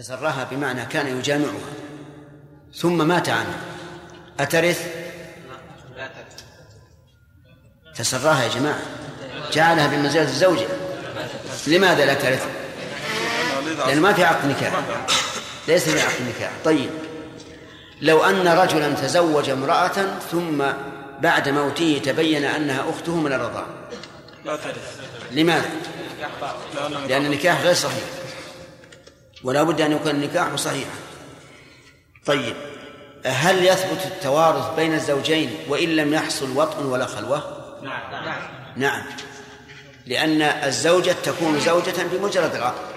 تسرها بمعنى كان يجامعها. ثم مات عنها أترث؟ تسراها يا جماعة. جعلها بمنزلة الزوجة. لماذا لا ترث؟ لأنه ما في عقد نكاح. ليس في عقد نكاح. طيب. لو أن رجلا تزوج امرأة ثم بعد موته تبين أنها أخته من الرضاعة لا ترث. لماذا؟ لأن النكاح غير صحيح. ولا بد أن يكون النكاح صحيحا. طيب هل يثبت التوارث بين الزوجين وإن لم يحصل وطء ولا خلوة؟ نعم نعم. نعم. لأن الزوجة تكون زوجة بمجرد العقد.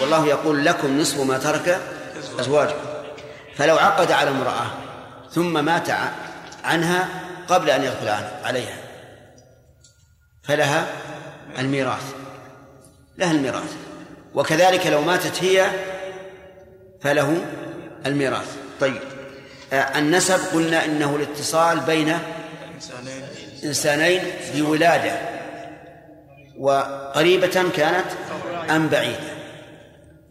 والله يقول لكم نصف ما ترك أزواجكم فلو عقد على امرأة ثم مات عنها قبل أن يدخل عليها فلها الميراث. لها الميراث. وكذلك لو ماتت هي فله الميراث. طيب. آه، النسب قلنا إنه الاتصال بين إنسانين بولادة وقريبة كانت أم بعيدة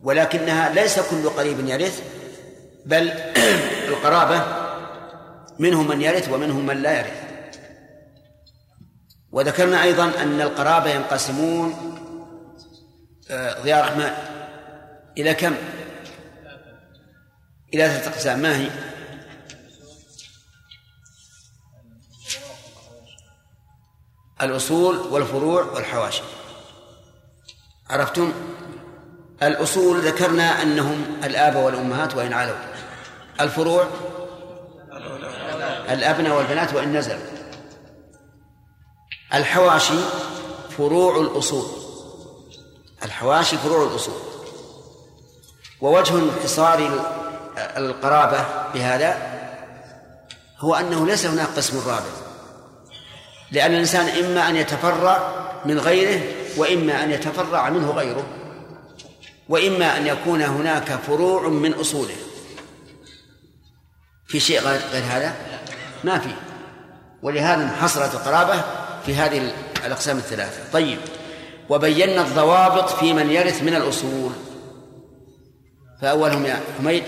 ولكنها ليس كل قريب يرث بل القرابة منهم من يرث ومنهم من لا يرث. وذكرنا أيضا أن القرابة ينقسمون آه، ضياء الرحمن إلى كم؟ إلى ثلاثة أقسام ما هي؟ الأصول والفروع والحواشي عرفتم؟ الأصول ذكرنا أنهم الآباء والأمهات وإن علوا الفروع الأبناء والبنات وإن نزلوا الحواشي فروع الأصول الحواشي فروع الأصول. ووجه انحصار القرابة بهذا هو أنه ليس هناك قسم رابع. لأن الإنسان إما أن يتفرع من غيره وإما أن يتفرع منه غيره وإما أن يكون هناك فروع من أصوله. في شيء غير هذا؟ ما في. ولهذا انحصرت القرابة في هذه الأقسام الثلاثة. طيب. وبينا الضوابط في من يرث من الأصول. فأولهم يا حميد.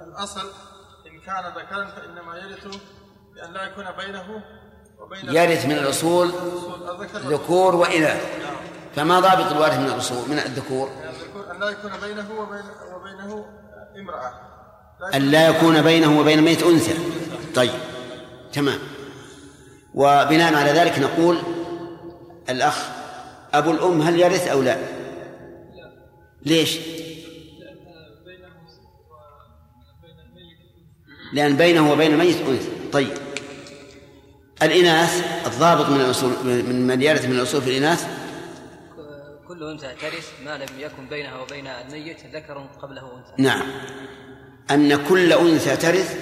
الأصل إن كان ذكرا فإنما يرث بأن لا يكون بينه وبين يرث من الأصول ذكور وإناث. فما ضابط الوارث من الأصول من الذكور؟ أن لا يكون بينه وبين وبينه امرأة. أن لا يكون بينه وبين ميت أنثى. طيب تمام. وبناء على ذلك نقول الأخ أبو الأم هل يرث أو لا؟ ليش؟ لأن بينه وبين الميت أنثى. طيب. الإناث الضابط من الأصول من من يرث من الأصول في الإناث؟ كل أنثى ترث ما لم يكن بينها وبين الميت ذكر قبله أنثى. نعم. أن كل أنثى ترث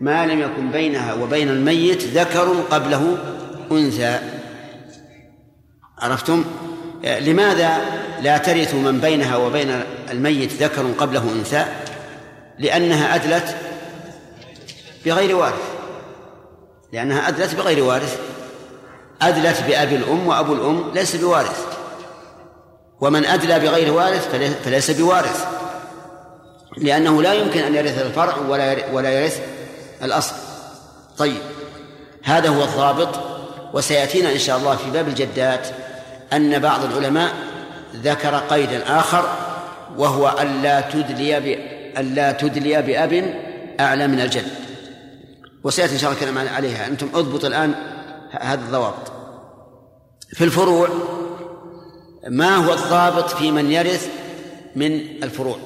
ما لم يكن بينها وبين الميت ذكر قبله أنثى. عرفتم؟ لماذا لا ترث من بينها وبين الميت ذكر قبله أنثى؟ لأنها أدلت بغير وارث. لأنها أدلت بغير وارث. أدلت بأبي الأم وأبو الأم ليس بوارث. ومن أدلى بغير وارث فليس بوارث. لأنه لا يمكن أن يرث الفرع ولا ولا يرث الأصل. طيب هذا هو الضابط وسيأتينا إن شاء الله في باب الجدات. أن بعض العلماء ذكر قيدا آخر وهو ألا تدلي. ألا تدلي بأب أعلى من الجد. وسيأتي إن شاء الله الكلام عليها. أنتم أضبط الآن هذا الضوابط. في الفروع ما هو الضابط في من يرث من الفروع؟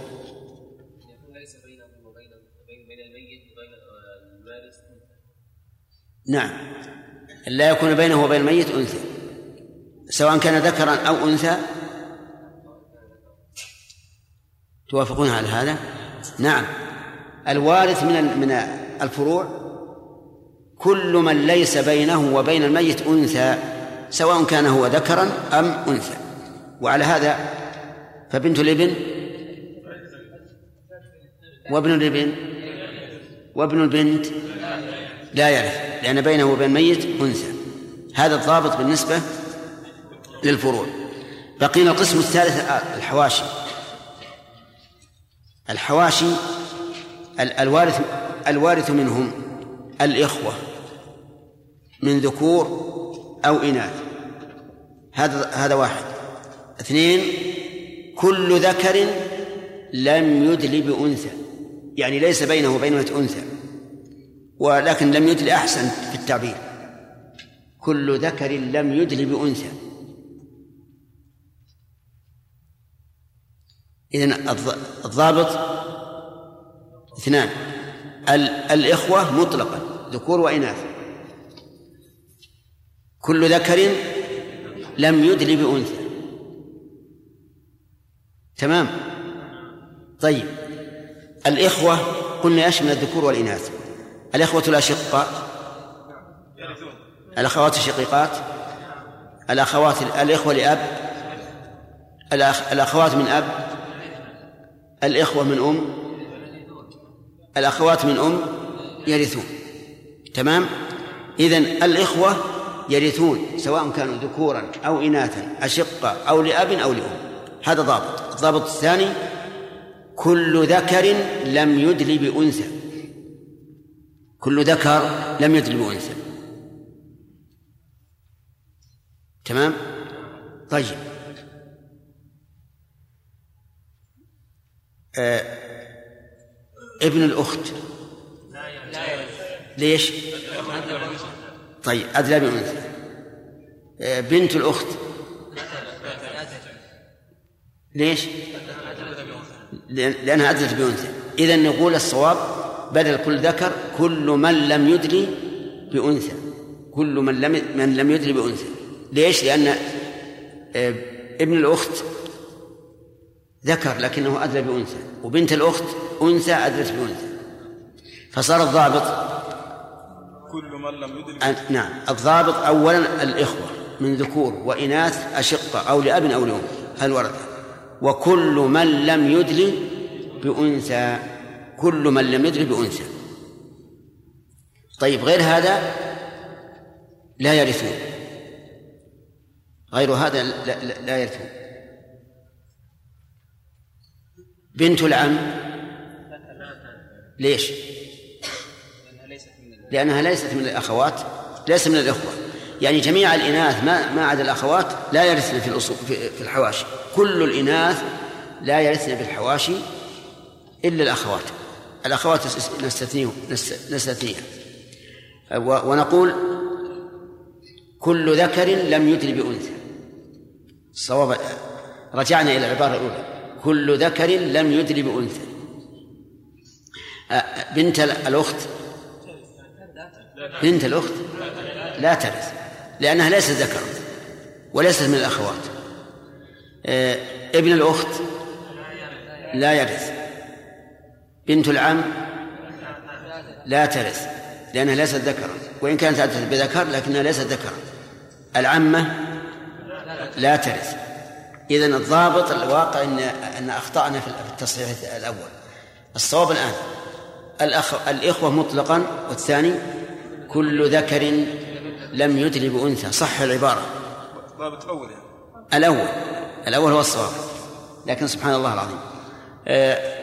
نعم. لا يكون بينه وبين الميت أنثى. سواء كان ذكرا أو أنثى. توافقون على هذا؟ نعم. الوارث من من الفروع كل من ليس بينه وبين الميت أنثى سواء كان هو ذكرا أم أنثى. وعلى هذا فبنت الإبن؟ وابن الإبن؟ وابن البنت؟ لا يرث لأن بينه وبين الميت أنثى. هذا الضابط بالنسبة للفروع. بقينا القسم الثالث الحواشي. الحواشي الوارث الوارث منهم الإخوة من ذكور أو إناث. هذا هذا واحد. اثنين كل ذكر لم يدل بأنثى. يعني ليس بينه وبين أنثى ولكن لم يدل أحسن في التعبير. كل ذكر لم يدل بأنثى. إذن الضابط اثنان. الإخوة مطلقا ذكور وإناث. كل ذكر لم يدل بأنثى. تمام؟ طيب. الإخوة قلنا يشمل الذكور والإناث؟ الإخوة الأشقاء. الأخوات الشقيقات. الأخوات الإخوة لأب. الأخوات من أب. الإخوة من أم؟ الأخوات من أم يرثون. تمام؟ إذن الإخوة يرثون سواء كانوا ذكورا أو إناثا أشقة أو لأب أو لأم. هذا ضابط. الضابط الثاني كل ذكر لم يدل بأنثى. كل ذكر لم يدل بأنثى. تمام؟ طيب. ابن الأخت ليش؟ طيب أدلى بأنثى آه بنت الأخت ليش؟ لأنها أدلت بأنثى إذا نقول الصواب بدل كل ذكر كل من لم يدري بأنثى كل من لم من لم يدري بأنثى ليش؟ لأن آه، ابن الأخت ذكر لكنه أدلى بأنثى وبنت الأخت أنثى أدلت بأنثى. فصار الضابط كل من لم يدرك. نعم الضابط أولا الإخوة من ذكور وإناث أشقة أو لأب أو لأم الورثة وكل من لم يدل بأنثى كل من لم يدل بأنثى. طيب غير هذا لا يرثون. غير هذا لا, لا, لا يرثون. بنت العم. ليش؟ لأنها ليست من الأخوات ليست من الإخوة. يعني جميع الإناث ما ما عدا الأخوات لا يرثن في الأصول في الحواشي. كل الإناث لا يرثن في الحواشي إلا الأخوات. الأخوات نستثنيه نستثنيها. ونقول كل ذكر لم يدل بأنثى. الصواب رجعنا إلى العبارة الأولى. كل ذكر لم يدل بأنثى. بنت الأخت. بنت الأخت؟ لا ترث لأنها ليست ذكرا وليست من الأخوات. ابن الأخت لا يرث. بنت العم لا ترث لأنها ليست ذكرا. وإن كانت بذكر لكنها ليست ذكرا. العمة لا ترث. إذا الضابط الواقع أن أن أخطأنا في التصحيح الأول. الصواب الآن. الأخ الإخوة مطلقا والثاني كل ذكر لم يدل بأنثى. صح العبارة. الضابط الأول يعني. الأول. الأول هو الصواب. لكن سبحان الله العظيم. آه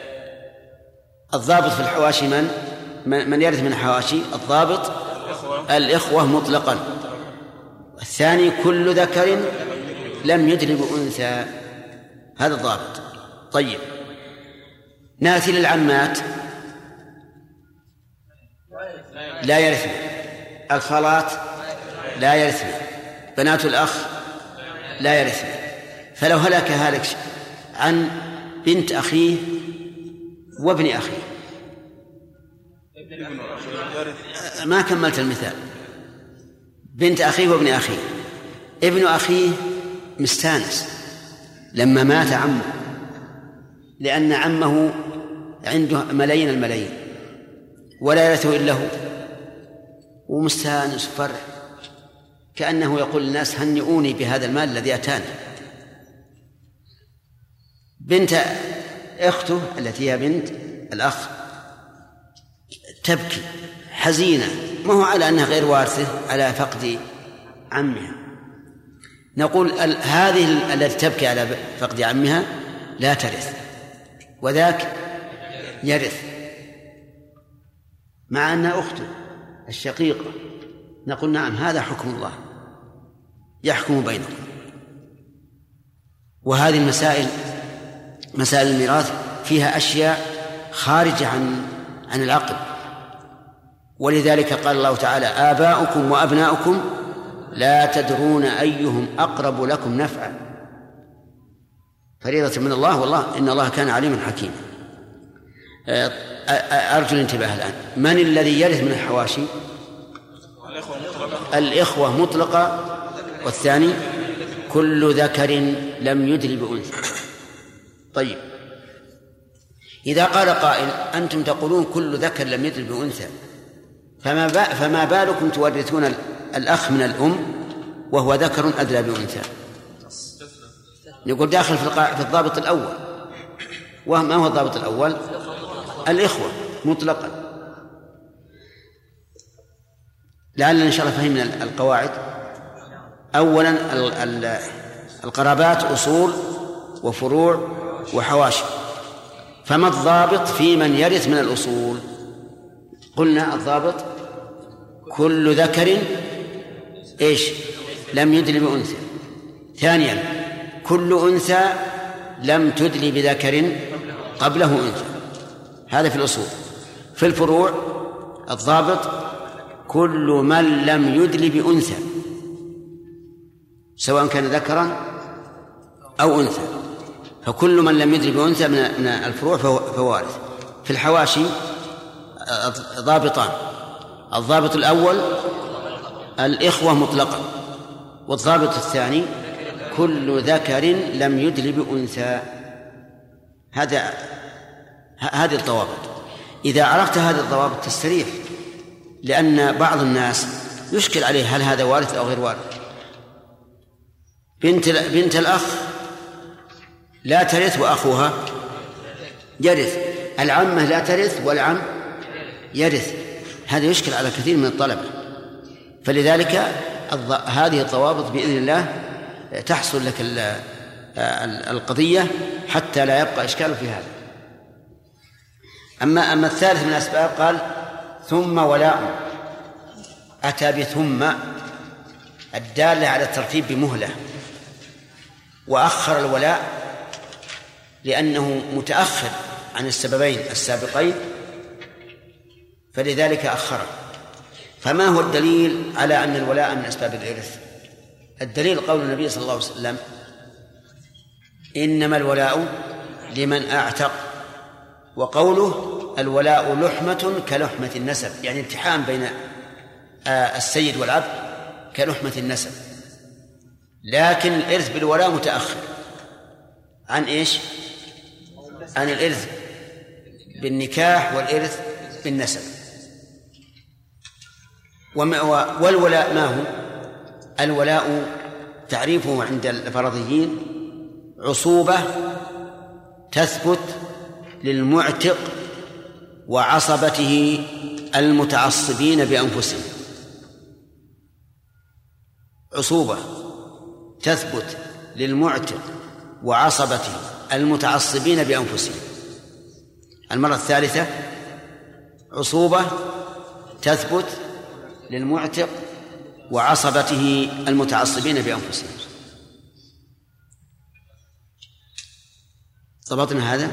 الضابط في الحواشي من؟ من يرث من الحواشي الضابط. الإخوة مطلقا. الثاني كل ذكر لم يدل بأنثى هذا الضابط طيب. ناتي للعمات. لا يرثن الخالات. لا يرثن بنات الأخ. لا يرثن فلو هلك هالك عن بنت أخيه وابن أخيه. ما كملت المثال. بنت أخيه وابن أخيه. ابن أخيه مستانس. لما مات عمه. لأن عمه عنده ملايين الملايين. ولا يرثه إلا هو. ومستانس فرح كأنه يقول للناس هنئوني بهذا المال الذي أتاني. بنت أخته التي هي بنت الأخ تبكي حزينة. ما هو على أنها غير وارثة على فقد عمها. نقول هذه التي تبكي على فقد عمها لا ترث وذاك يرث مع أنها أخته الشقيقة نقول نعم هذا حكم الله يحكم بينكم. وهذه المسائل مسائل الميراث فيها أشياء خارجة عن عن العقل. ولذلك قال الله تعالى آباؤكم وأبناؤكم لا تدرون أيهم أقرب لكم نفعا. فريضة من الله والله إن الله كان عليما حكيما. آه، أرجو الانتباه الآن. من الذي يرث من الحواشي؟ الإخوة مطلقة. والثاني؟ كل ذكر لم يدل بأنثى. طيب. إذا قال قائل أنتم تقولون كل ذكر لم يدل بأنثى فما فما بالكم تورثون الأخ من الأم وهو ذكر أدلى بأنثى. نقول داخل في, في الضابط الأول. وما هو الضابط الأول؟ الإخوة مطلقا. لعلنا إن شاء الله فهمنا القواعد. أولا القرابات أصول وفروع وحواشي. فما الضابط في من يرث من الأصول؟ قلنا الضابط كل ذكر إيش؟ لم يدل بأنثى. ثانيا كل أنثى لم تدل بذكر قبله أنثى. هذا في الأصول. في الفروع الضابط كل من لم يدل بأنثى. سواء كان ذكرا أو أنثى. فكل من لم يدل بأنثى من الفروع فهو وارث في الحواشي ضابطان. الضابط الأول الإخوة مطلقا. والضابط الثاني كل ذكر لم يدل بأنثى هذا هذه الضوابط. إذا عرفت هذه الضوابط تستريح لأن بعض الناس يشكل عليه هل هذا وارث أو غير وارث. بنت بنت الأخ لا ترث وأخوها يرث. العمة لا ترث والعم يرث. هذا يشكل على كثير من الطلبة. فلذلك هذه الضوابط بإذن الله تحصل لك القضية حتى لا يبقى إشكال في هذا. أما أما الثالث من الأسباب قال ثم ولاء. أتى بثم الدالة على الترتيب بمهلة. وأخر الولاء لأنه متأخر عن السببين السابقين فلذلك أخره. فما هو الدليل على أن الولاء من أسباب الإرث؟ الدليل قول النبي صلى الله عليه وسلم إنما الولاء لمن أعتق وقوله الولاء لحمة كلحمة النسب يعني التحام بين آه، السيد والعبد كلحمة النسب. لكن الإرث بالولاء متأخر. عن إيش؟ عن الإرث بالنكاح والإرث بالنسب. والولاء ما هو؟ الولاء تعريفه عند الفرضيين عصوبة تثبت للمعتق وعصبته المتعصبين بأنفسهم. عصوبة تثبت للمعتق وعصبته المتعصبين بأنفسهم. المرة الثالثة عصوبة تثبت للمعتق وعصبته المتعصبين بأنفسهم. ضبطنا هذا؟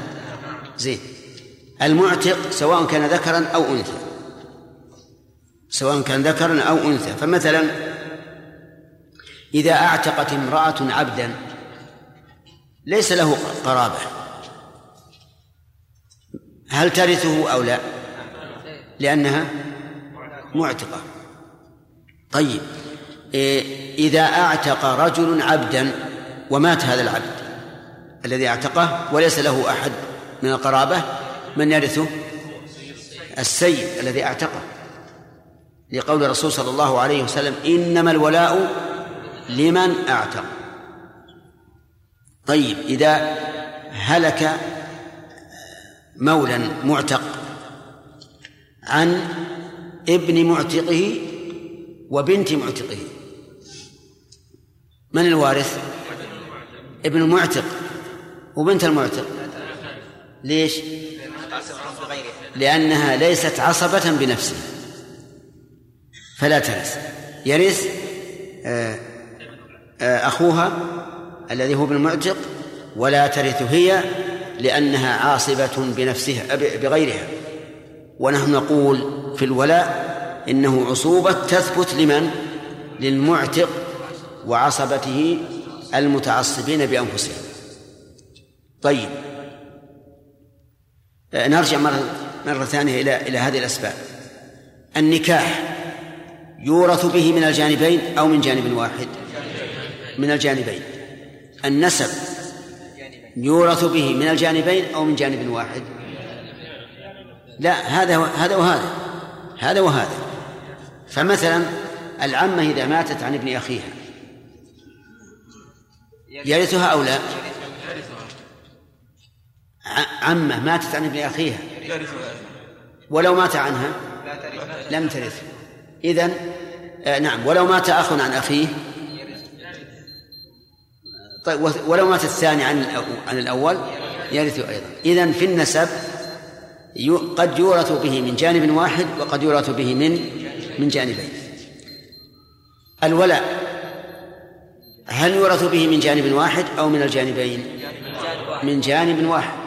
زين. المعتق سواء كان ذكرا أو أنثى. سواء كان ذكرا أو أنثى. فمثلا إذا أعتقت امرأة عبدا ليس له قرابة. هل ترثه أو لا؟ لأنها معتقة. طيب. إيه، إذا أعتق رجل عبدا ومات هذا العبد الذي أعتقه وليس له أحد من القرابة من يرثه السيد الذي أعتقه. لقول الرسول صلى الله عليه وسلم إنما الولاء لمن أعتق. طيب إذا هلك مولا معتق عن ابن معتقه وبنت معتقه. من الوارث؟ ابن المعتق. وبنت المعتق. ليش؟ لأنها ليست عصبة بنفسها. فلا ترث يرث آه، آه، أخوها الذي هو بالمعتق ولا ترث هي لأنها عاصبة بنفسها بغيرها. ونحن نقول في الولاء إنه عصوبة تثبت لمن؟ للمعتق وعصبته المتعصبين بأنفسهم. طيب. آه، نرجع مرة مرة ثانية إلى إلى هذه الأسباب. النكاح يورث به من الجانبين أو من جانب واحد؟ من الجانبين. النسب يورث به من الجانبين أو من جانب واحد؟ لا هذا هذا وهذا. هذا وهذا. فمثلا العمة إذا ماتت عن ابن أخيها يرثها أو لا؟ عمة ماتت عن ابن أخيها ولو مات عنها؟ لم ترث. إذن آه نعم ولو مات أخ عن أخيه طيب ولو مات الثاني عن عن الأول يرث أيضا. إذن في النسب قد يورث به من جانب واحد وقد يورث به من من جانبين. الولاء هل يورث به من جانب واحد أو من الجانبين؟ من جانب واحد.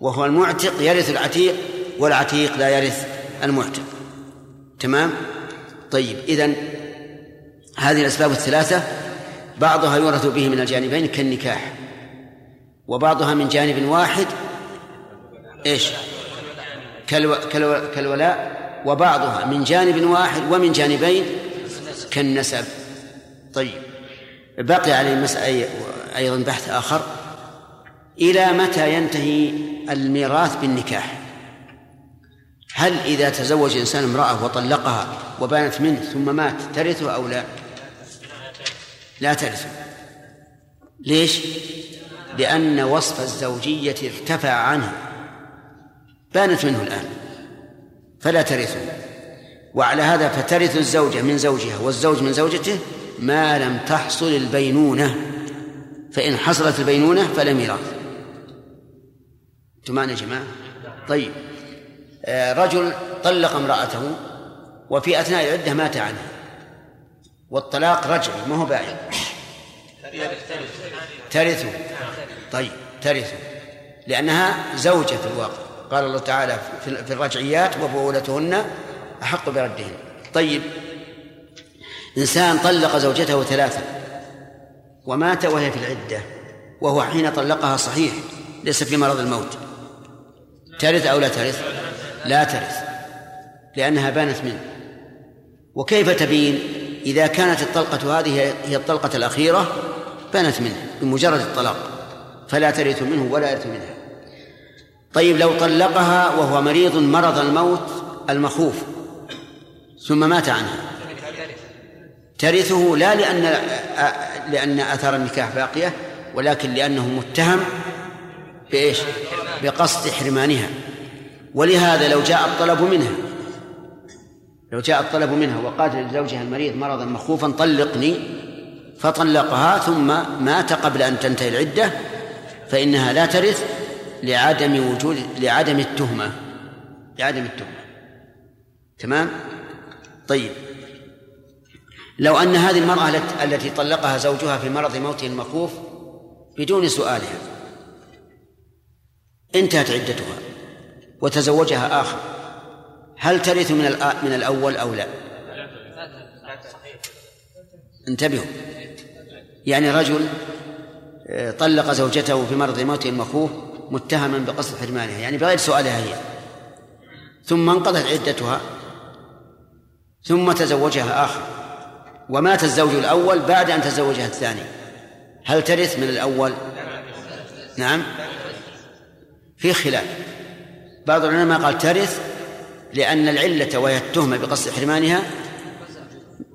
وهو المعتق يرث العتيق والعتيق لا يرث المعتق. تمام؟ طيب إذن هذه الأسباب الثلاثة بعضها يورث به من الجانبين كالنكاح وبعضها من جانب واحد إيش؟ كالو... كالو... كالولاء وبعضها من جانب واحد ومن جانبين كالنسب. طيب. بقي على المسألة أيضا بحث آخر. إلى متى ينتهي الميراث بالنكاح؟ هل إذا تزوج إنسان امرأة وطلقها وبانت منه ثم مات ترثه أو لا؟ لا ترثه. ليش؟ لأن وصف الزوجية ارتفع عنه. بانت منه الآن. فلا ترثه. وعلى هذا فترث الزوجة من زوجها والزوج من زوجته ما لم تحصل البينونة. فإن حصلت البينونة فلا ميراث أنتم يا جماعة؟ طيب. آه، رجل طلق امرأته وفي أثناء العدة مات عنها والطلاق رجعي ما هو باين ترثه. طيب ترثه. لأنها زوجة في الواقع. قال الله تعالى في الرجعيات وبولتهن أحق بردهن. طيب. إنسان طلق زوجته ثلاثة ومات وهي في العدة وهو حين طلقها صحيح ليس في مرض الموت. ترث أو لا ترث؟ لا ترث لأنها بانت منه. وكيف تبين؟ إذا كانت الطلقة هذه هي الطلقة الأخيرة بانت منه بمجرد الطلاق. فلا ترث منه ولا يرث منها. طيب لو طلقها وهو مريض مرض الموت المخوف ثم مات عنها ترثه لا لأن لأن أثر النكاح باقية ولكن لأنه متهم بإيش؟ بقصد حرمانها ولهذا لو جاء الطلب منها لو جاء الطلب منها وقالت لزوجها المريض مرضا مخوفا طلقني فطلقها ثم مات قبل أن تنتهي العدة فإنها لا ترث لعدم وجود لعدم التهمة لعدم التهمة. تمام؟ طيب. لو أن هذه المرأة التي طلقها زوجها في مرض موته المخوف بدون سؤالها انتهت عدتها وتزوجها آخر هل ترث من من الأول أو لا؟ انتبهوا. يعني رجل آه، طلق زوجته في مرض موته المخوف متهما بقصد حرمانها يعني بغير سؤالها هي. ثم انقضت عدتها ثم تزوجها آخر. ومات الزوج الأول بعد أن تزوجها الثاني. هل ترث من الأول؟ نعم. في خلاف. بعض العلماء قال ترث لأن العلة وهي التهمة بقصد حرمانها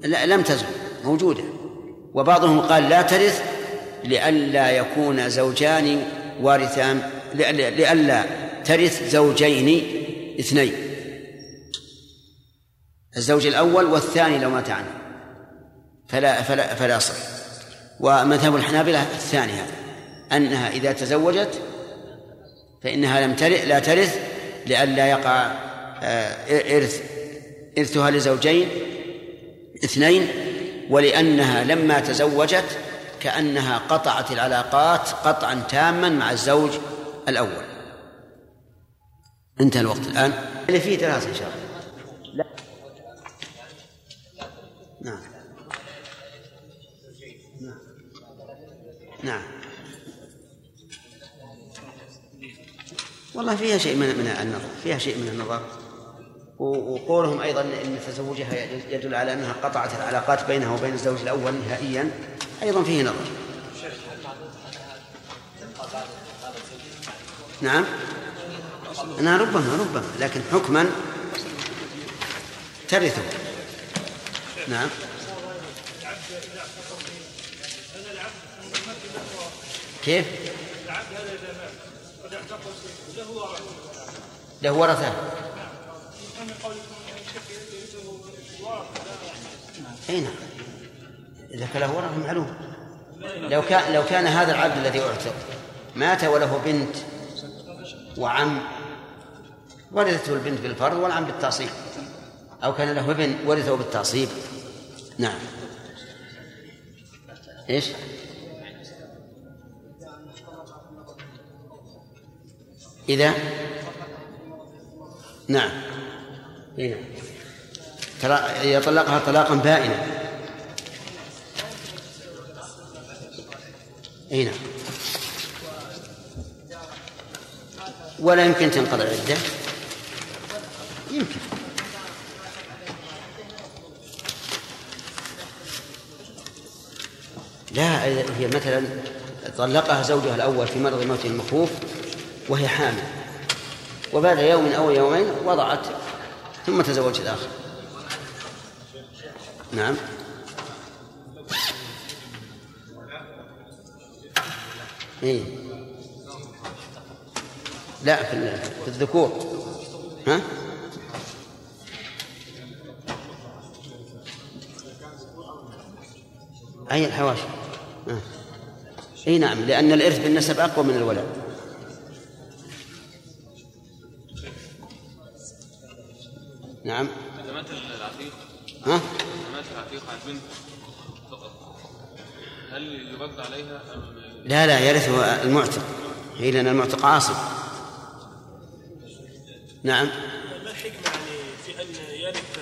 لم تزل موجودة. وبعضهم قال لا ترث لئلا يكون زوجان وارثان. لئلا ترث زوجين اثنين. الزوج الأول والثاني لو مات عنه. فلا فلا فلا صح. ومذهب الحنابلة الثاني هذا. أنها إذا تزوجت فإنها لم ترث لا ترث لئلا يقع آه، إرث إرثها لزوجين اثنين ولأنها لما تزوجت كأنها قطعت العلاقات قطعا تاما مع الزوج الأول. انتهى الوقت الآن. اللي فيه دراسة إن شاء الله. لا. نعم. نعم. نعم والله فيها شيء من من النظر. فيها شيء من النظر. وقولهم أيضا إن تزوجها يدل على أنها قطعت العلاقات بينها وبين الزوج الأول نهائيا. أيضا فيه نظر. نعم. أنا ربما ربما لكن حكما ترثه. نعم. كيف؟ له ورثة. أي نعم. إذا كان له ورثة معلوم. لو كان لو كان هذا العبد الذي أعتق مات وله بنت وعم. ورثته البنت بالفرض والعم بالتعصيب. أو كان له ابن ورثه بالتعصيب. نعم. إيش؟ إذا؟ نعم. هنا ترى يطلقها طلاقا بائنا. اي نعم ولا يمكن تنقضي العده يمكن. لا هي مثلا طلقها زوجها الأول في مرض موت المخوف وهي حامل. وبعد يوم أو يومين وضعت ثم تزوجت الآخر. نعم. إيه؟ لا في الذكور. ها؟ أي الحواشي آه. أي نعم لأن الإرث بالنسب أقوى من الولد. نعم. إذا مات العتيق ها؟ إذا مات العتيق عن بنت فقط. هل يرد عليها أم لا لا يرثه المعتق. هي لأن المعتق عاصب نعم. ما الحكمة يعني في أن يرث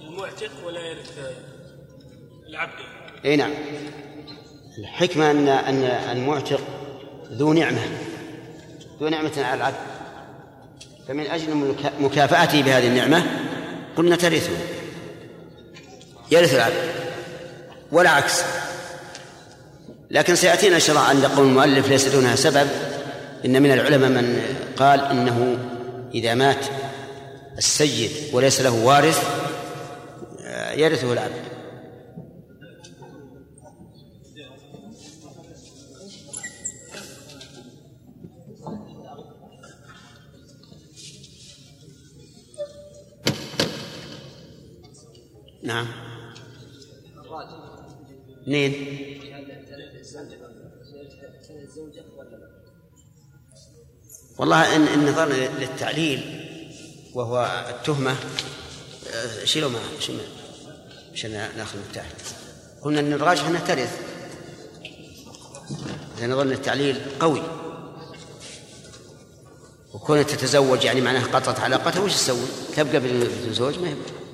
المعتق ولا يرث العبد؟ إي نعم. الحكمة أن أن المعتق ذو نعمة. ذو نعمة على العبد. فمن أجل مكافأته بهذه النعمة قلنا ترثه. يرث العبد. ولا عكس. لكن سيأتينا إن شاء الله عند قول المؤلف ليس دونها سبب. إن من العلماء من قال إنه إذا مات السيد وليس له وارث يرثه العبد نعم. اثنين والله ان إن نظرنا للتعليل وهو التهمة آه، شيلوا ما عشان ناخذ تحت قلنا إن الراجح إنها ترث. إذا نظرنا التعليل قوي. وكونها تتزوج يعني معناها قطعت علاقتها وش تسوي؟ تبقى بدون زوج ما يبقى.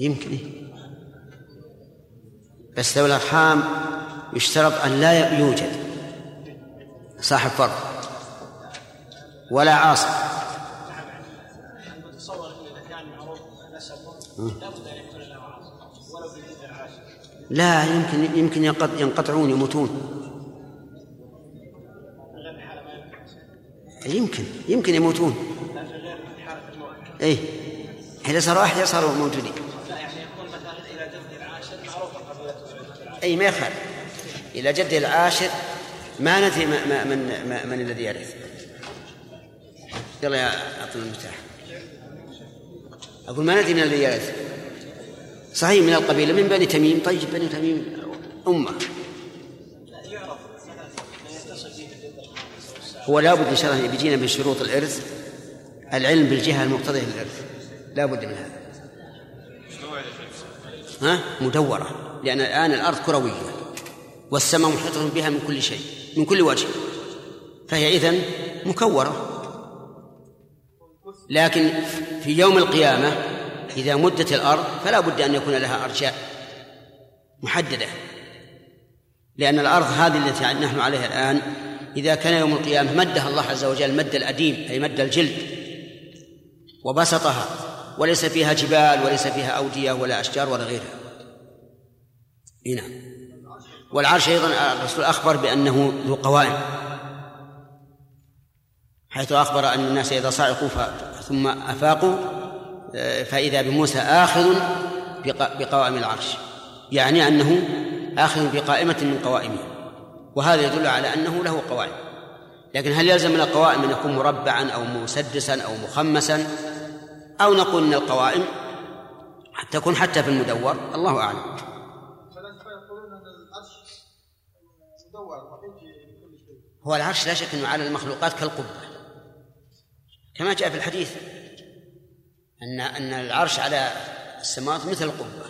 يمكن. بس ذوي الأرحام يشترط أن لا يوجد صاحب فرض ولا عاصر لا يمكن يمكن ينقطعون يموتون. يمكن يمكن يموتون. اي إذا صاروا احياء صاروا موجودين أي ما يخالف. إلى جده العاشر ما ندري ما من ما من الذي يرث يلا يا أعطنا المفتاح. أقول ما ندري من الذي يرث صحيح من القبيلة من بني تميم. طيب بني تميم أمة. هو لابد إن شاء الله بيجينا من شروط الإرث. العلم بالجهة المقتضية للإرث. لابد من هذا. ها؟ مدورة. لأن الآن الأرض كروية والسماء محيطة بها من كل شيء من كل وجه. فهي إذن مكورة. لكن في يوم القيامة إذا مدت الأرض فلا بد أن يكون لها أرجاء محددة. لأن الأرض هذه التي نحن عليها الآن إذا كان يوم القيامة مدها الله عز وجل مد الأديم أي مد الجلد وبسطها وليس فيها جبال وليس فيها أودية ولا أشجار ولا غيرها. نعم. والعرش أيضا الرسول أخبر بأنه ذو قوائم حيث أخبر أن الناس إذا صعقوا ثم أفاقوا فإذا بموسى آخذ بقوائم العرش. يعني أنه آخذ بقائمة من قوائمه. وهذا يدل على أنه له قوائم. لكن هل يلزم من القوائم أن يكون مربعا أو مسدسا أو مخمسا؟ أو نقول أن القوائم تكون حتى في المدور الله أعلم. هو العرش لا شك أنه على المخلوقات كالقبة. كما جاء في الحديث أن أن العرش على السماوات مثل القبة.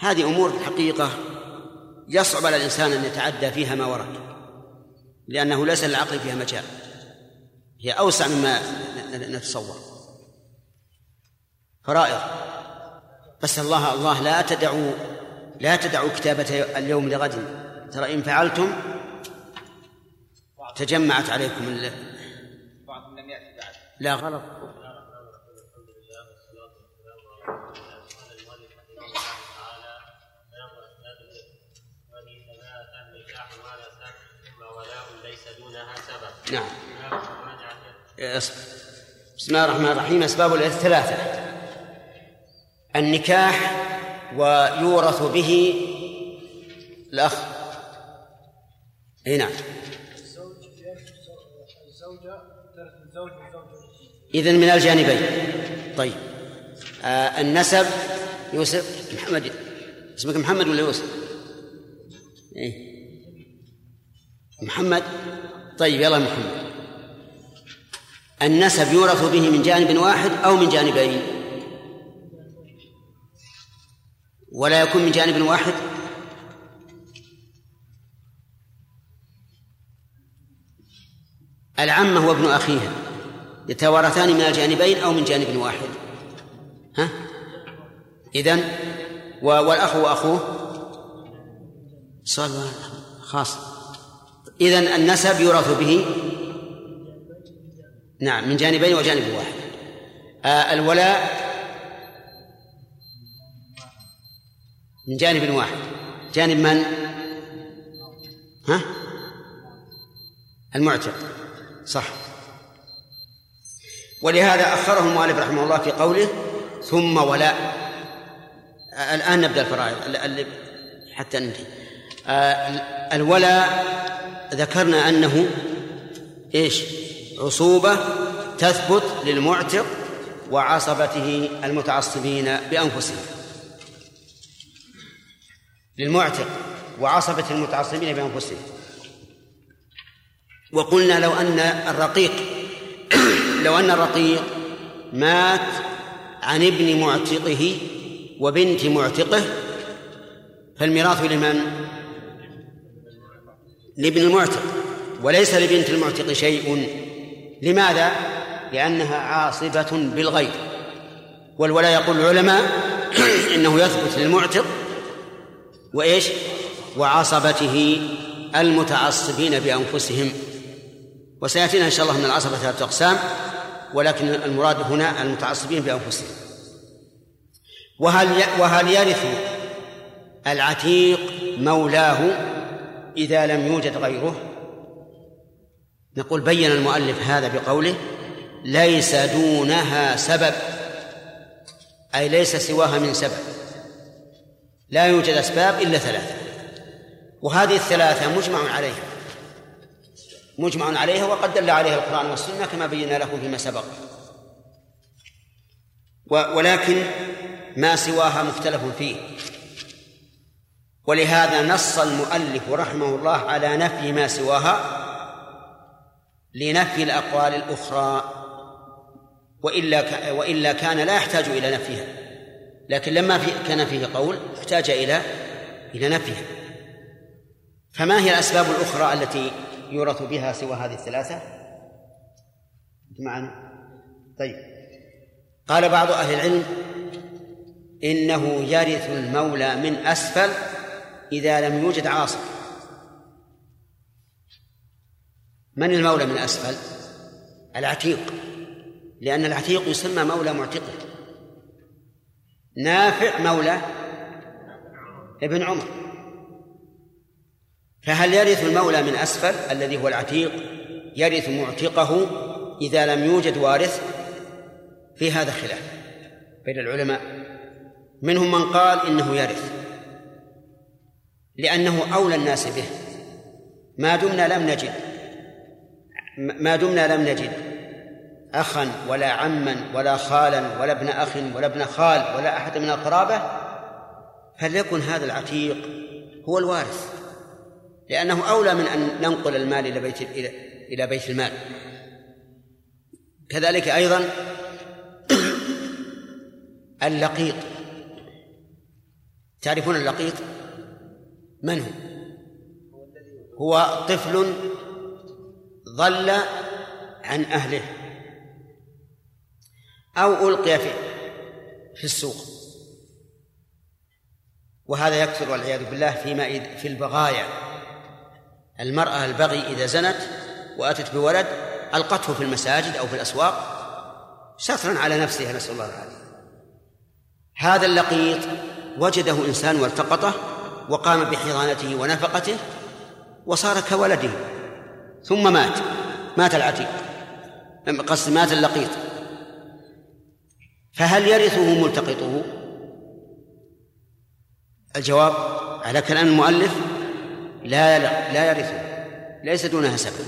هذه أمور الحقيقة يصعب على الإنسان أن يتعدى فيها ما ورد لأنه ليس للعقل فيها مجال. هي أوسع مما نتصور. فرائض. بس الله الله لا تدعوا لا تدعوا كتابة اليوم لغد. ترى إن فعلتم تجمعت عليكم لا غلط. نعم. بسم الله الرحمن الرحيم. أسباب الإرث ثلاثة النكاح ويورث به الأخ. أي نعم. إذن من الجانبين. طيب. آه النسب يوسف محمد. اسمك محمد ولا يوسف؟ إيه؟ محمد. طيب يلا محمد. النسب يورث به من جانب واحد أو من جانبين. ولا يكون من جانب واحد؟ العمة وابن أخيها يتوارثان من الجانبين أو من جانب واحد. ها؟ إذن والأخ وأخوه صار خاص. إذن النسب يورث به. نعم من جانبين وجانب واحد. آه الولاء من جانب واحد. جانب من؟ ها؟ المعتق. صح. ولهذا أخره المؤلف رحمه الله في قوله ثم ولاء الآن نبدأ الفرائض. حتى ننتهي. الولاء ذكرنا أنه إيش؟ عصوبة تثبت للمعتق وعصبته المتعصبين بأنفسهم. للمعتق وعصبة المتعصبين بأنفسهم. وقلنا لو أن الرقيق لو أن الرقيق مات عن ابن معتقه وبنت معتقه فالميراث لمن؟ لابن المعتق وليس لبنت المعتق شيء لماذا؟ لأنها عاصبة بالغير والولا يقول العلماء إنه يثبت للمعتق وإيش؟ وعصبته المتعصبين بأنفسهم وسيأتينا إن شاء الله من العصبة ثلاثة أقسام ولكن المراد هنا المتعصبين بأنفسهم. وهل وهل يرث العتيق مولاه إذا لم يوجد غيره؟ نقول بين المؤلف هذا بقوله ليس دونها سبب أي ليس سواها من سبب. لا يوجد أسباب إلا ثلاثة. وهذه الثلاثة مجمع عليها. مجمع عليها وقد دل عليها القرآن والسنة كما بينا لكم فيما سبق. ولكن ما سواها مختلف فيه. ولهذا نص المؤلف رحمه الله على نفي ما سواها لنفي الأقوال الأخرى وإلا وإلا كان لا يحتاج إلى نفيها. لكن لما في كان فيه قول احتاج إلى إلى نفيها. فما هي الأسباب الأخرى التي يورث بها سوى هذه الثلاثة؟ معنا؟ طيب قال بعض أهل العلم إنه يرث المولى من أسفل إذا لم يوجد عاصر من المولى من أسفل؟ العتيق لأن العتيق يسمى مولى معتقه نافع مولى ابن عمر فهل يرث المولى من أسفل الذي هو العتيق؟ يرث معتقه إذا لم يوجد وارث؟ في هذا خلاف بين العلماء. منهم من قال إنه يرث لأنه أولى الناس به. ما دمنا لم نجد ما دمنا لم نجد أخا ولا عما ولا خالا ولا ابن أخ ولا ابن خال ولا أحد من القرابة فليكن هذا العتيق هو الوارث. لأنه أولى من أن ننقل المال إلى بيت إلى بيت المال. كذلك أيضا اللقيط. تعرفون اللقيط؟ من هو؟ هو طفل ضل عن أهله أو ألقي في في السوق. وهذا يكثر والعياذ بالله فيما في البغايا. المرأة البغي إذا زنت وأتت بولد ألقته في المساجد أو في الأسواق سترا على نفسها نسأل الله العافية. هذا اللقيط وجده إنسان والتقطه وقام بحضانته ونفقته وصار كولده ثم مات. مات العتيق. قصد مات اللقيط. فهل يرثه ملتقطه؟ الجواب على كلام المؤلف لا لا, لا يرثه ليس دونها سبب.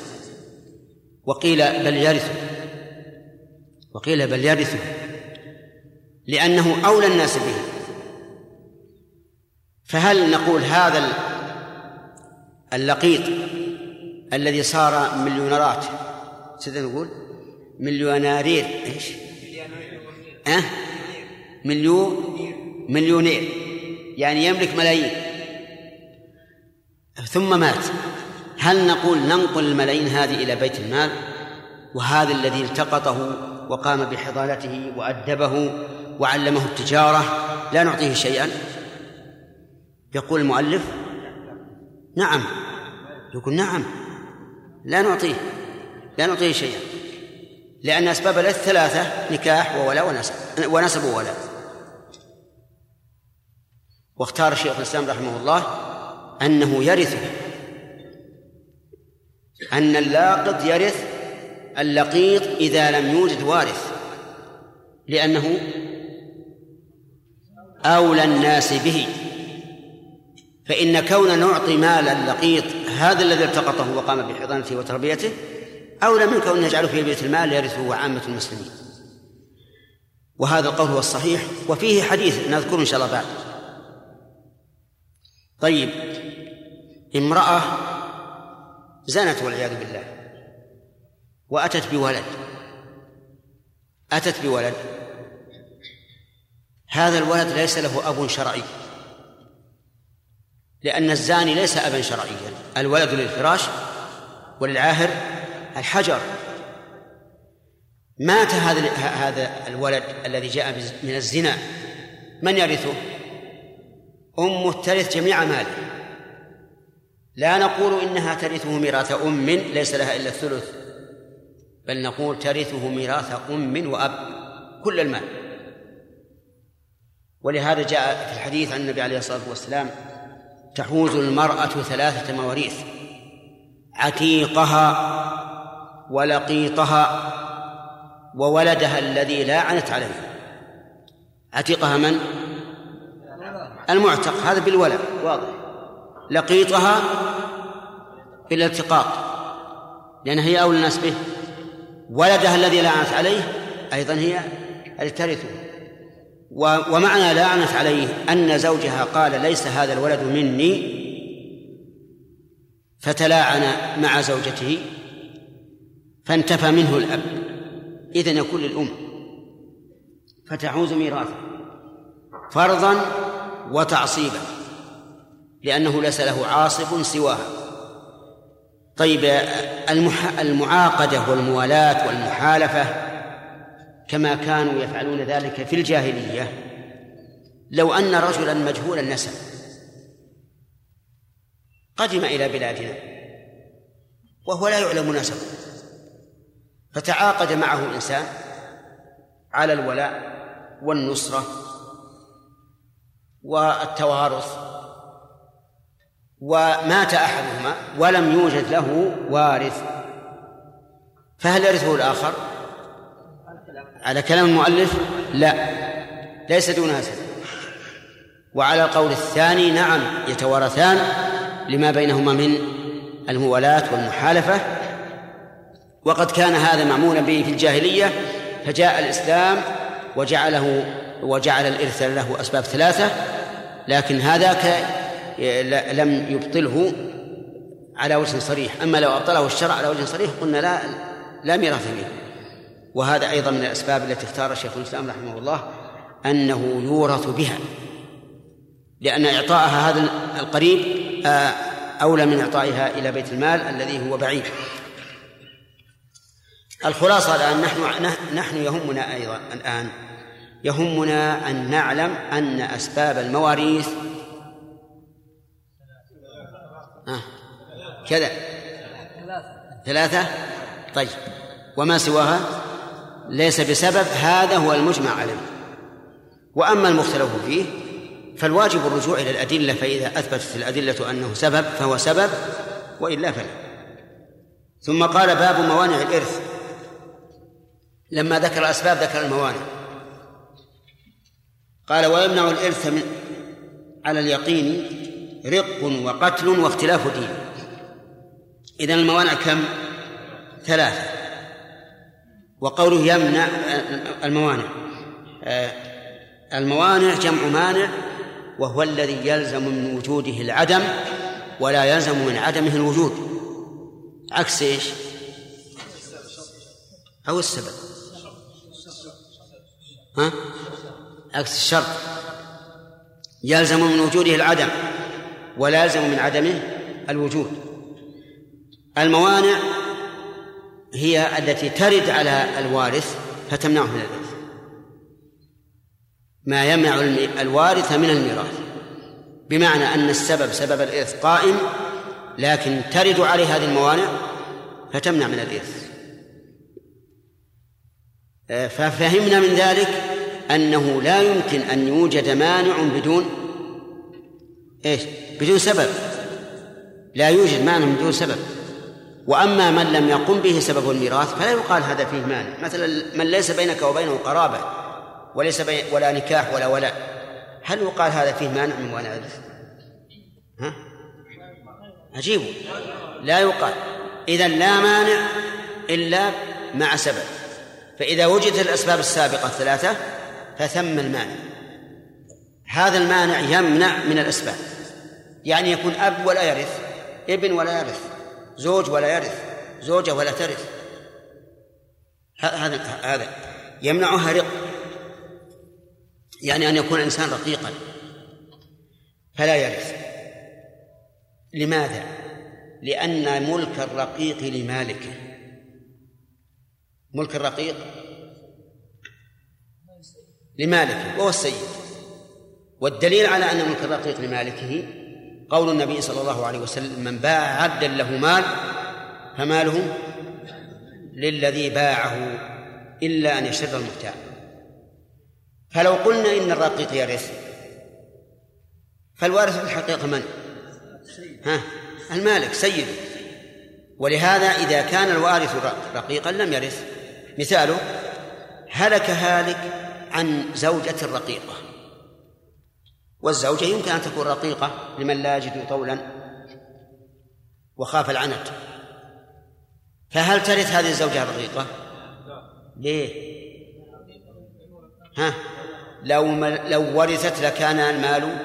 وقيل بل يرثه وقيل بل يرثه لأنه أولى الناس به. فهل نقول هذا اللقيط الذي صار مليونيرات سيدنا نقول مليونيرير إيش؟ أه؟ مليون مليونير. يعني يملك ملايين. ثم مات. هل نقول ننقل الملايين هذه إلى بيت المال؟ وهذا الذي التقطه وقام بحضانته وأدبه وعلمه التجارة لا نعطيه شيئا؟ يقول المؤلف نعم. يقول نعم. لا نعطيه. لا نعطيه شيئا. لأن أسباب الإرث ثلاثة نكاح وولاء ونسب. ونسب وولاء. واختار شيخ الإسلام رحمه الله أنه يرثه أن اللاقط يرث اللقيط إذا لم يوجد وارث. لأنه أولى الناس به. فإن كون نعطي مال اللقيط هذا الذي التقطه وقام بحضانته وتربيته أولى من كون نجعله في بيت المال يرثه عامة المسلمين. وهذا القول هو الصحيح وفيه حديث نذكره إن شاء الله بعد. طيب امرأة زنت والعياذ بالله وأتت بولد. أتت بولد. هذا الولد ليس له أب شرعي لأن الزاني ليس أبا شرعيا. الولد للفراش وللعاهر الحجر. مات هذا هذا الولد الذي جاء من الزنا. من يرثه؟ أمه ترث جميع ماله. لا نقول إنها ترثه ميراث أم ليس لها إلا الثلث بل نقول ترثه ميراث أم وأب كل المال. ولهذا جاء في الحديث عن النبي عليه الصلاة والسلام تحوز المرأة ثلاثة مواريث عتيقها ولقيطها وولدها الذي لا عنت عليه. عتيقها من؟ المعتق هذا بالولد واضح. لقيطها بالالتقاط لأنها هي أولى الناس به. ولدها الذي لا عنت عليه أيضا هي ترثه ومعنى لعنت عليه أن زوجها قال ليس هذا الولد مني. فتلاعن مع زوجته فانتفى منه الأب. إذن يكون للأم. فتعوز ميراثه فرضا وتعصيبا. لأنه ليس له عاصب سواها طيب المح... المعاقدة والموالاة والمحالفة كما كانوا يفعلون ذلك في الجاهلية لو أن رجلا مجهول النسب قدم إلى بلادنا وهو لا يعلم نسبه. فتعاقد معه إنسان على الولاء والنصرة والتوارث ومات أحدهما ولم يوجد له وارث. فهل يرثه الآخر؟ على كلام المؤلف لا ليس دون هذا. وعلى القول الثاني نعم يتوارثان لما بينهما من الموالاة والمحالفة. وقد كان هذا معمولا به في الجاهلية فجاء الإسلام وجعله وجعل الإرث له أسباب ثلاثة لكن هذاك لم يبطله على وجه صريح. أما لو أبطله الشرع على وجه صريح قلنا لا لا ميراث فيه. وهذا أيضا من الأسباب التي اختار شيخ الإسلام رحمه الله أنه يورث بها لأن إعطاءها هذا القريب أولى من إعطائها إلى بيت المال الذي هو بعيد. الخلاصة الآن نحن نحن يهمنا أيضا الآن يهمنا أن نعلم أن أسباب المواريث آه كذا. ثلاثة. طيب. وما سواها؟ ليس بسبب. هذا هو المجمع عليه. وأما المختلف فيه فالواجب الرجوع إلى الأدلة فإذا أثبتت الأدلة أنه سبب فهو سبب وإلا فلا. ثم قال باب موانع الإرث. لما ذكر الأسباب ذكر الموانع. قال ويمنع الإرث من على اليقين رق وقتل واختلاف دين. إذن الموانع كم؟ ثلاثة. وقوله يمنع الموانع. الموانع جمع مانع وهو الذي يلزم من وجوده العدم ولا يلزم من عدمه الوجود. عكس إيش؟ أو السبب. ها؟ عكس الشرط. يلزم من وجوده العدم. ولا يلزم من عدمه الوجود. الموانع هي التي ترد على الوارث فتمنعه من الإرث ما يمنع الوارث من الميراث بمعنى أن السبب سبب الإرث قائم لكن ترد عليه هذه الموانع فتمنع من الإرث ففهمنا من ذلك أنه لا يمكن أن يوجد مانع بدون إيش؟ بدون سبب. لا يوجد مانع بدون سبب. وأما من لم يقم به سبب الميراث فلا يقال هذا فيه مانع. مثلا من ليس بينك وبينه قرابة وليس بين ولا نكاح ولا ولاء هل يقال هذا فيه مانع من الإرث؟ ها؟ عجيب. لا يقال. إذا لا مانع إلا مع سبب. فإذا وجدت الأسباب السابقة الثلاثة فثم المانع. هذا المانع يمنع من الأسباب. يعني يكون أب ولا يرث ابن ولا يرث زوج ولا يرث زوجة ولا ترث. هذا هذا يمنعها رق. يعني أن يكون الإنسان رقيقا. فلا يرث. لماذا؟ لأن ملك الرقيق لمالكه ملك الرقيق لمالكه وهو السيد. والدليل على أن ملك الرقيق لمالكه قول النبي صلى الله عليه وسلم من باع عبدا له مال فماله للذي باعه إلا أن يشر المبتاع فلو قلنا إن الرقيق يرث فالوارث في الحقيقة من؟ ها؟ المالك سيد. ولهذا إذا كان الوارث رقيقا لم يرث. مثاله هلك هالك عن زوجة رقيقة والزوجة يمكن أن تكون رقيقة لمن لا يجد طولا وخاف العنت فهل ترث هذه الزوجة الرقيقة؟ ليه؟ ها؟ لو لو ورثت لكان المال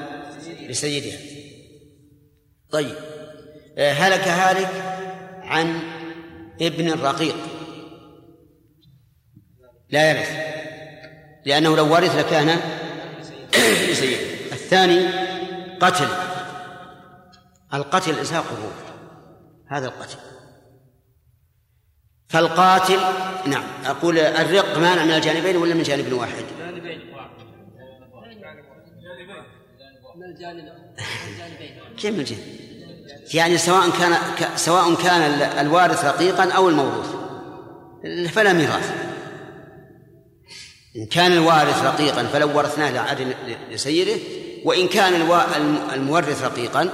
لسيدها طيب آه، هلك هالك عن ابن الرقيق لا يرث لأنه لو ورث لكان لسيده الثاني قتل. القتل إزهاقه هذا القتل. فالقاتل نعم أقول الرق مانع من الجانبين ولا من جانب واحد؟ كيف من الجانب؟ يعني سواء كان سواء كان الوارث رقيقا أو الموروث. فلا ميراث. إن كان الوارث رقيقا فلو ورثناه لعدل لسيده وإن كان المورث رقيقا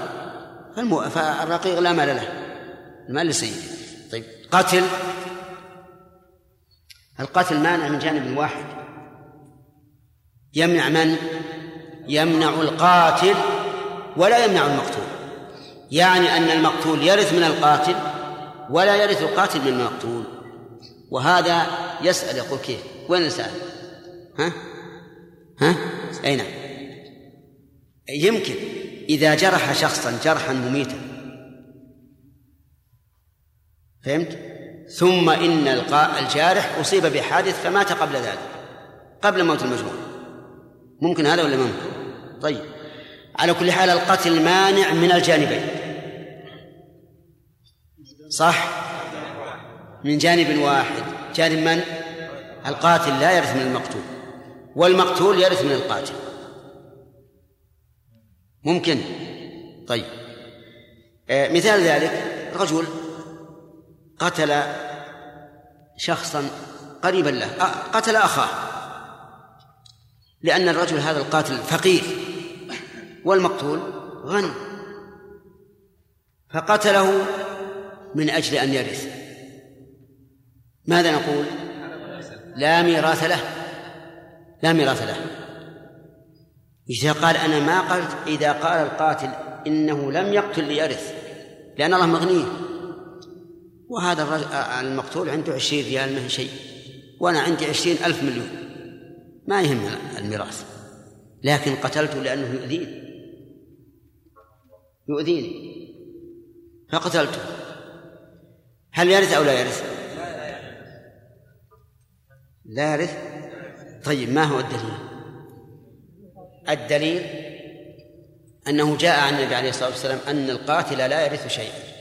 فالرقيق لا مال له المال لسيده. طيب قتل القتل مانع من جانب واحد. يمنع من؟ يمنع القاتل ولا يمنع المقتول. يعني أن المقتول يرث من القاتل ولا يرث القاتل من المقتول. وهذا يسأل يقول كيف؟ وين السائل ها؟ ها؟ أي نعم. يمكن إذا جرح شخصا جرحا مميتا. فهمت؟ ثم إن الجارح أصيب بحادث فمات قبل ذلك قبل موت المجروح ممكن هذا ولا ممكن؟ طيب. على كل حال القتل مانع من الجانبين. صح؟ من جانب واحد. جانب من؟ القاتل لا يرث من المقتول والمقتول يرث من القاتل. ممكن. طيب. آه مثال ذلك رجل قتل شخصا قريبا له آه قتل أخاه. لأن الرجل هذا القاتل فقير والمقتول غني. فقتله من أجل أن يرث. ماذا نقول؟ لا ميراث له. لا ميراث له. إذا قال أنا ما قلت إذا قال القاتل إنه لم يقتل ليرث لأن الله مغنيه. وهذا الرجل المقتول عنده عشرين ريال ما هي شيء. وأنا عندي عشرين ألف مليون. ما يهم الميراث. لكن قتلته لأنه يؤذيني. يؤذيني. فقتلته. هل يرث أو لا يرث؟ لا يرث. طيب ما هو الدليل؟ الدليل أنه جاء عن النبي عليه الصلاة والسلام أن القاتل لا يرث شيئا.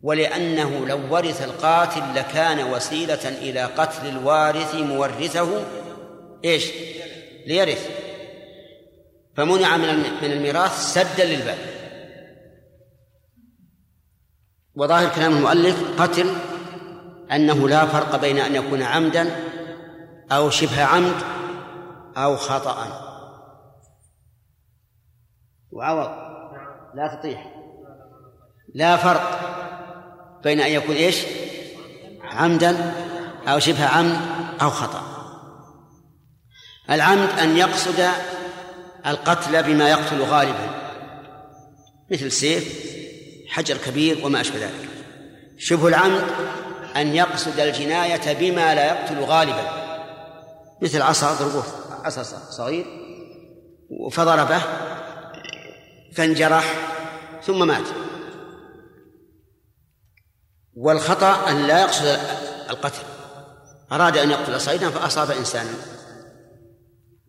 ولأنه لو ورث القاتل لكان وسيلة إلى قتل الوارث مورثه إيش؟ ليرث. فمنع من من الميراث سدا للباب. وظاهر كلام المؤلف قتل أنه لا فرق بين أن يكون عمدا أو شبه عمد أو خطأ. وعوض. لا تطيح. لا فرق بين أن يكون إيش؟ عمدا أو شبه عمد أو خطأ. العمد أن يقصد القتل بما يقتل غالبا مثل سيف حجر كبير وما أشبه ذلك. شبه العمد أن يقصد الجناية بما لا يقتل غالبا مثل عصا ضربوه. عصا صغير فضربه فانجرح ثم مات. والخطأ أن لا يقصد القتل. أراد أن يقتل صيدا فأصاب إنسانا.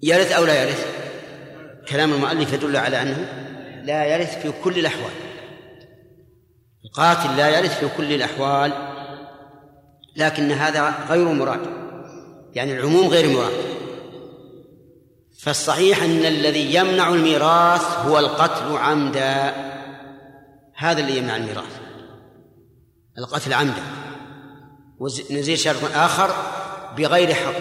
يرث أو لا يرث؟ كلام المؤلف يدل على أنه لا يرث في كل الأحوال. القاتل لا يرث في كل الأحوال لكن هذا غير مراد. يعني العموم غير مراد. فالصحيح أن الذي يمنع الميراث هو القتل عمدا. هذا اللي يمنع الميراث. القتل عمدا. ونزيد شرط آخر بغير حق.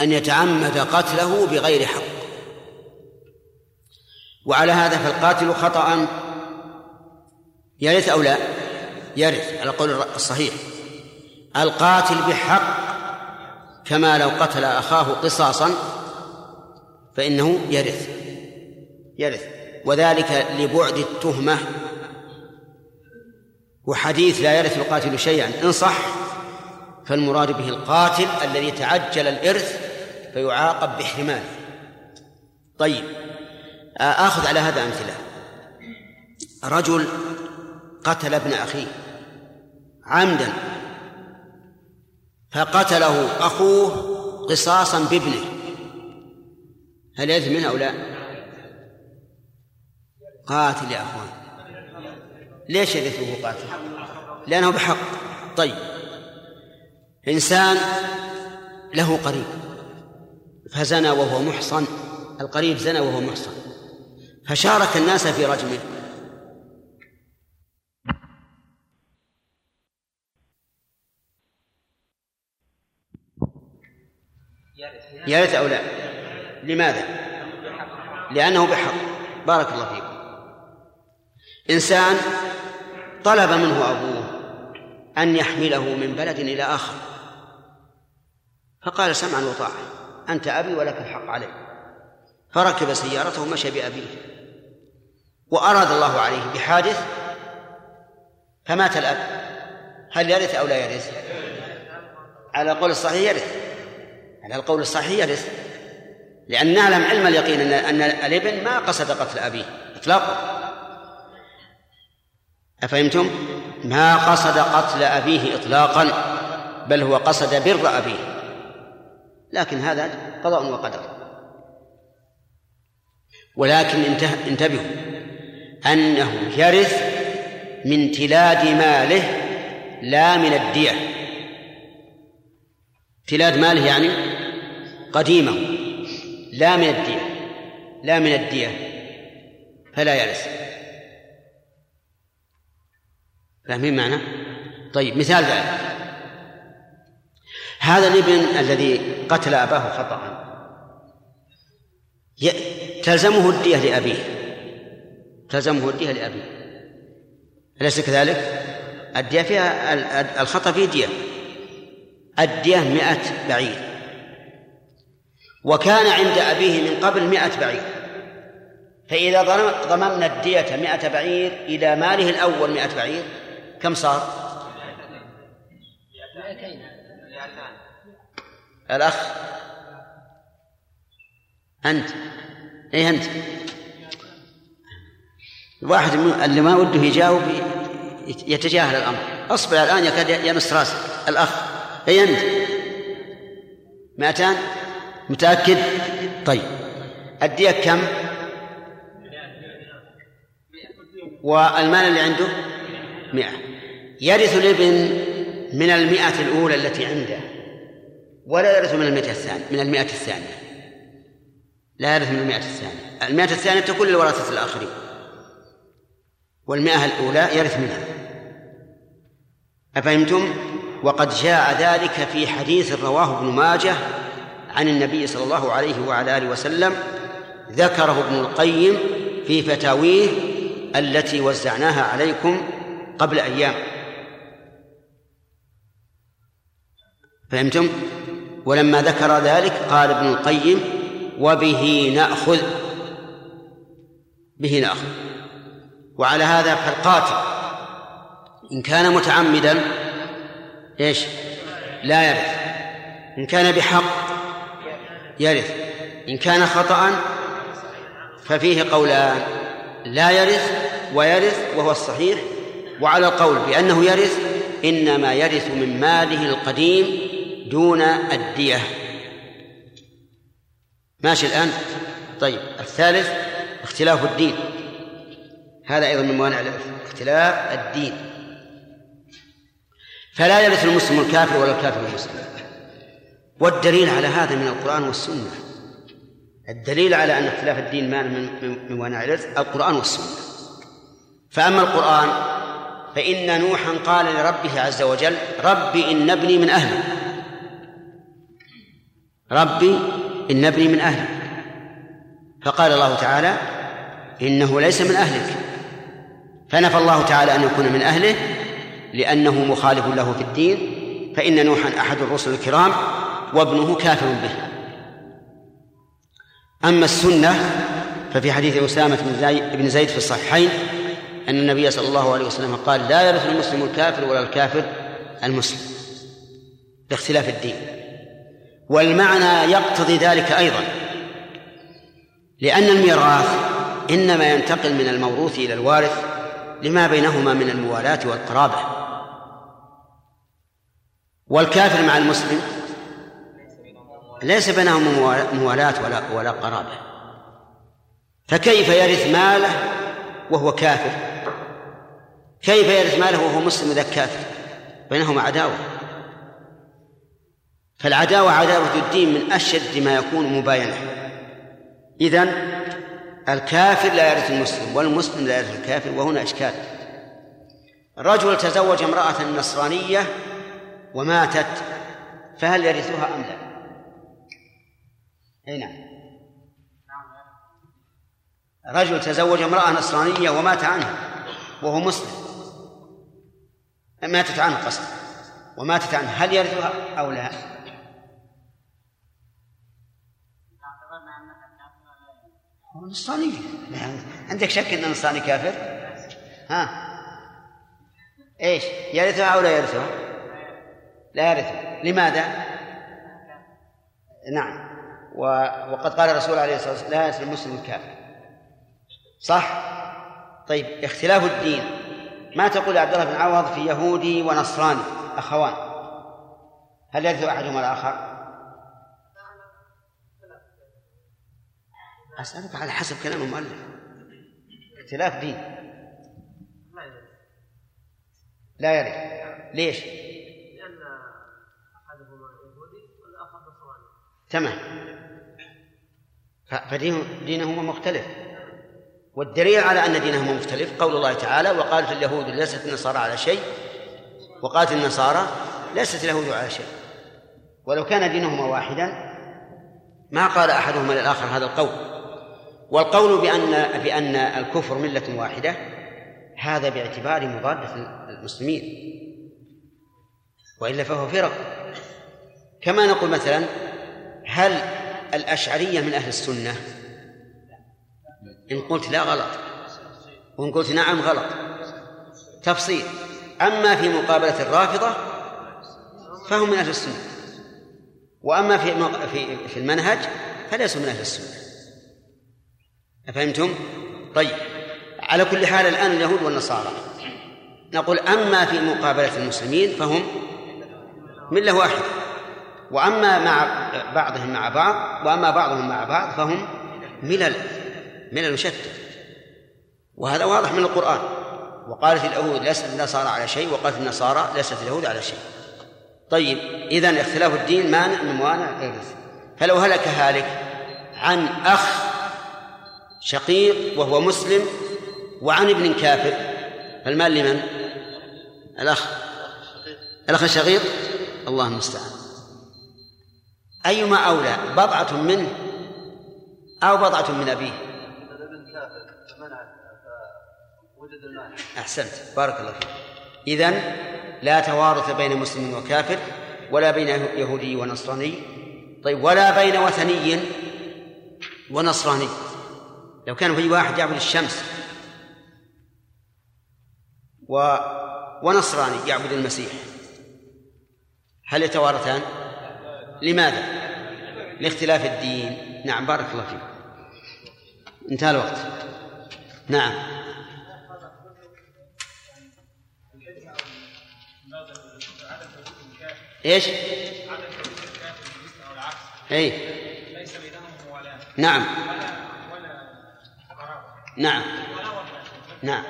أن يتعمد قتله بغير حق. وعلى هذا فالقاتل خطأ. يرث أو لا؟ يرث. على القول الصحيح. القاتل بحق كما لو قتل أخاه قصاصا فإنه يرث يرث. وذلك لبعد التهمة. وحديث لا يرث القاتل شيئا. إن صح فالمراد به القاتل الذي تعجل الإرث فيعاقب بحرمانه طيب آخذ على هذا أمثلة. رجل قتل ابن أخيه عمدا. فقتله أخوه قصاصا بابنه. هل يجوز منه أو لا؟ قاتل يا أخوان. ليش يرثه قاتل؟ لأنه بحق. طيب. إنسان له قريب فزنى وهو محصن. القريب زنى وهو محصن. فشارك الناس في رجمه. يرث أو لا؟ لماذا؟ لأنه بحق. بارك الله فيكم. إنسان طلب منه أبوه أن يحمله من بلد إلى آخر. فقال سمعا وطاعة أنت أبي ولك الحق علي فركب سيارته ومشى بأبيه. وأراد الله عليه بحادث فمات الأب. هل يرث أو لا يرث؟ على القول الصحيح يرث. على القول الصحيح يرث لأن نعلم علم اليقين أن أن الإبن ما قصد قتل أبيه إطلاقا. أفهمتم؟ ما قصد قتل أبيه إطلاقا بل هو قصد بر أبيه. لكن هذا قضاء وقدر. ولكن انتبهوا أنه يرث من تلاد ماله لا من الدية. تلاد ماله يعني؟ قديمة. لا من الدية. لا من الدية. فلا يرث فاهمين معنى؟ طيب مثال ذلك. هذا الابن الذي قتل أباه خطأ. تلزمه الدية لأبيه. تلزمه الدية لأبيه. أليس كذلك؟ الدية فيها الخطأ فيه دية. الدية مئة بعير. وكان عند أبيه من قبل مئة بعير. فإذا ضممنا الدية مئة بعير إلى ماله الأول مئة بعير كم صار؟ الأخ. أنت. أي أنت؟ واحد اللي ما وده يجاوب يتجاهل الأمر. أصبر الآن يكاد يمس رأسك. الأخ. أي أنت؟ مئتان؟ متأكد؟ طيب. الدية كم؟ والمال اللي عنده؟ مئة. يرث الابن من المئة الأولى التي عنده ولا يرث من المئة الثانية من المئة الثانية. لا يرث من المئة الثانية. المئة الثانية تكون للورثة الآخرين والمئة الأولى يرث منها. أفهمتم؟ وقد جاء ذلك في حديث رواه ابن ماجه عن النبي صلى الله عليه وعلى آله وسلم ذكره ابن القيم في فتاويه التي وزعناها عليكم قبل أيام فهمتم؟ ولما ذكر ذلك قال ابن القيم وبه نأخذ به نأخذ وعلى هذا فالقاتل إن كان متعمدا إيش؟ لا يرث إن كان بحق يرث. إن كان خطأ ففيه قولان لا يرث ويرث وهو الصحيح وعلى القول بأنه يرث إنما يرث من ماله القديم دون الدية. ماشي الآن؟ طيب الثالث اختلاف الدين. هذا أيضا من موانع اختلاف الدين. فلا يرث المسلم الكافر ولا الكافر المسلم. والدليل على هذا من القرآن والسنة. الدليل على أن اختلاف الدين ما من موانع الإرث القرآن والسنة. فأما القرآن فإن نوحا قال لربه عز وجل ربي إن ابني من أهلي. ربي إن ابني من أهلي. فقال الله تعالى إنه ليس من أهلك. فنفى الله تعالى أن يكون من أهله لأنه مخالف له في الدين. فإن نوحا أحد الرسل الكرام وابنه كافر به. أما السنة ففي حديث أسامة بن زيد في الصحيحين أن النبي صلى الله عليه وسلم قال لا يرث المسلم الكافر ولا الكافر المسلم. لاختلاف الدين. والمعنى يقتضي ذلك أيضا. لأن الميراث إنما ينتقل من الموروث إلى الوارث لما بينهما من الموالاة والقرابة. والكافر مع المسلم ليس بينهم موالاة ولا ولا قرابة. فكيف يرث ماله وهو كافر؟ كيف يرث ماله وهو مسلم إذا كافر؟ بينهما عداوة. فالعداوة عداوة الدين من أشد ما يكون مباينة. إذن الكافر لا يرث المسلم والمسلم لا يرث الكافر وهنا إشكال. رجل تزوج امرأة نصرانية وماتت فهل يرثها أم لا؟ أي نعم رجل تزوج امرأة نصرانية ومات عنها وهو مسلم ماتت عنه قصد وماتت عنه هل يرثها أو لا؟ هو نصراني عندك شك ان النصراني كافر؟ ها إيش؟ يرثها أو لا يرثها؟ لا يرثها لماذا؟ نعم وقد قال الرسول عليه الصلاة والسلام لا يرث المسلم الكافر. صح؟ طيب اختلاف الدين. ما تقول عبد الله بن عوض في يهودي ونصراني أخوان؟ هل يرث احدهما الآخر؟ أسألك على حسب كلام المؤلف. اختلاف دين. لا يرد ليش؟ لأن أحدهما يهودي والآخر نصراني. تمام. فدينهما مختلف. والدليل على أن دينهما مختلف قول الله تعالى وقالت اليهود ليست النصارى على شيء. وقالت النصارى ليست اليهود على شيء. ولو كان دينهما واحدا ما قال أحدهما للآخر هذا القول. والقول بأن بأن الكفر ملة واحدة هذا باعتبار مضادة المسلمين. وإلا فهو فرق. كما نقول مثلا هل الأشعرية من أهل السنة. إن قلت لا غلط. وإن قلت نعم غلط. تفصيل. أما في مقابلة الرافضة فهم من أهل السنة. وأما في في في المنهج فليسوا من أهل السنة. أفهمتم؟ طيب. على كل حال الآن اليهود والنصارى. نقول أما في مقابلة المسلمين فهم ملة واحدة وأما مع بعضهم مع بعض وأما بعضهم مع بعض فهم ملل ملل شتى. وهذا واضح من القرآن. وقالت اليهود ليست النصارى على شيء. وقالت النصارى ليست اليهود على شيء. طيب إذا اختلاف الدين مانع من موانع فلو هلك هالك عن أخ شقيق وهو مسلم وعن ابن كافر فالمال لمن؟ الأخ. الأخ الشقيق؟ الله المستعان. أيما أولى بضعة منه أو بضعة من أبيه. أحسنت بارك الله فيك. إذن لا توارث بين مسلم وكافر ولا بين يهودي ونصراني. طيب ولا بين وثني ونصراني. لو كان في واحد يعبد الشمس و ونصراني يعبد المسيح هل يتوارثان؟ لماذا؟ لاختلاف الدين. نعم بارك الله فيك. انتهى الوقت. نعم. إيش؟ إي. نعم. نعم. نعم.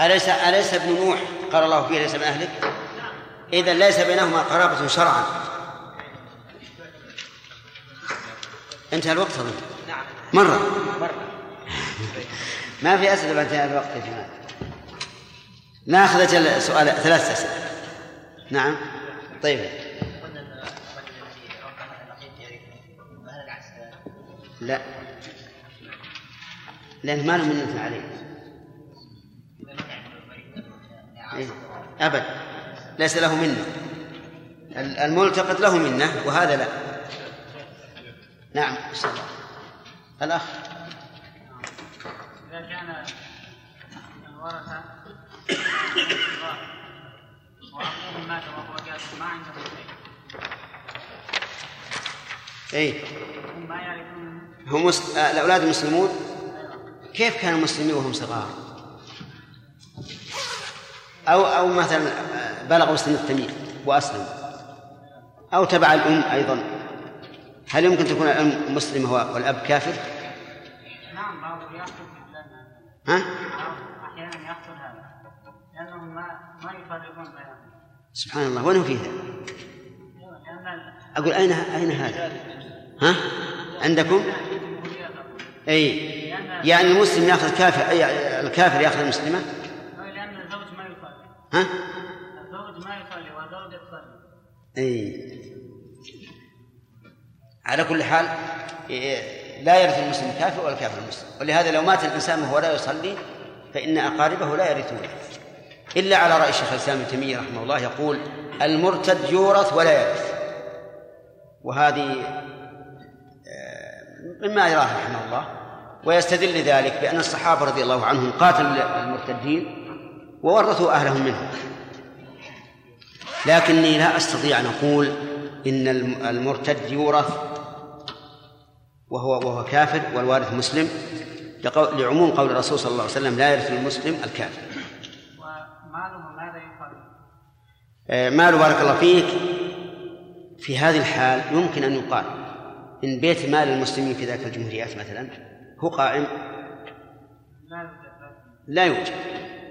أليس أليس ابن نوح قال الله فيه ليس من أهلك؟ إذا ليس بينهما قرابة شرعا. انتهى الوقت أظن نعم مرة. مرة. ما في أسئلة بعد انتهاء الوقت يا جماعة؟ ناخذ سؤال ثلاث أسئلة. نعم. طيب. لا. لأن ما له منة عليه. إيه؟ أبد. ليس له منة. الملتقط له منة وهذا لا. نعم الأخ. إذا كان الورثة وأخوهم مات وهو كافر ما عندهم شيء. اي هم ما يعرفون. هم. آه، الأولاد المسلمون كيف كانوا مسلمين وهم صغار؟ أو أو مثلا آه، بلغوا سن التمييز واسلموا أو تبع الأم أيضا هل يمكن تكون الأم مسلمة والأب كافر؟ نعم بعضهم لأن ها؟ بعض أحيانا يحصل هذا لأنهم ما ما يفرقون بينهم سبحان الله وين هو؟ لأن أقول اين أين هذا؟ ها؟ عندكم؟ اي يعني المسلم يأخذ كافر أي الكافر يأخذ المسلمة؟ لأن الزوج ما يصلي ها؟ الزوج ما يصلي والزوجه تصلي إي. على كل حال لا يرث المسلم الكافر ولا الكافر المسلم ولهذا لو مات الإنسان وهو لا يصلي فإن أقاربه لا يرثونه. إلا على رأي شيخ الإسلام ابن تيمية رحمه الله يقول المرتد يورث ولا يرث. وهذه آه، مما يراه رحمه الله. ويستدل ذلك بأن الصحابة رضي الله عنهم قاتلوا المرتدين. وورثوا أهلهم منهم لكني لا أستطيع أن أقول إن الم- المرتد يورث وهو وهو كافر والوارث مسلم لعموم قول الرسول صلى الله عليه وسلم لا يرث المسلم الكافر. وماله ماذا يفعل؟ آه، مال بارك الله فيك. في هذه الحال يمكن أن يقال إن بيت مال المسلمين في ذاك الجمهوريات مثلا هو قائم. لا يوجد.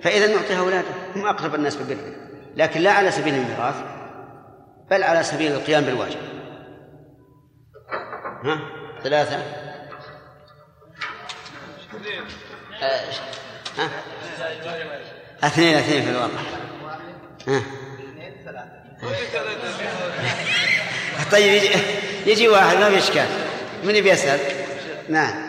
فإذا نعطيها أولاده هم أقرب الناس ببره لكن لا على سبيل الميراث بل على سبيل القيام بالواجب. ها؟ ثلاثة. ها؟ اثنين اثنين في الواقع. ها؟ طيب يجي, يجي واحد ما في إشكال. من يبي يسأل؟ نعم.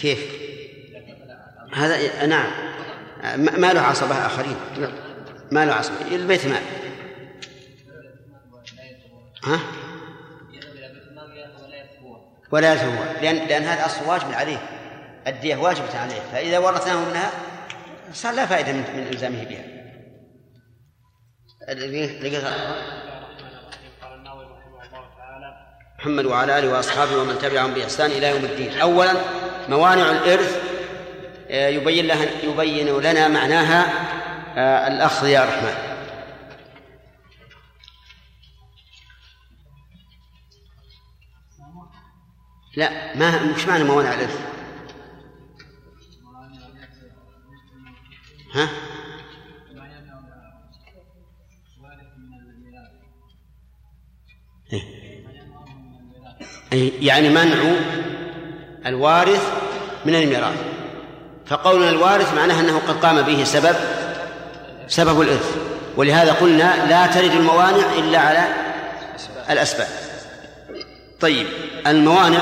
كيف؟ هذا نعم. ما له عصبة آخرين. ما له عصبة البيت مال ها؟ ولا هو لأن لأن هذا أصل واجب عليه. الدية واجبة عليه. فإذا ورثناه منها صار لا فائدة من, من إلزامه بها. محمد وعلى آله وأصحابه ومن تبعهم بإحسان إلى يوم الدين. أولا موانع الإرث آه، يبين لها يبين لنا معناها آه، الأخ يا رحمن لا ما مش معنى موانع الإرث. ها؟ أي يعني منع الوارث من الميراث. فقولنا الوارث معناه أنه قد قام به سبب سبب الإرث. ولهذا قلنا لا ترد الموانع إلا على الأسباب. طيب الموانع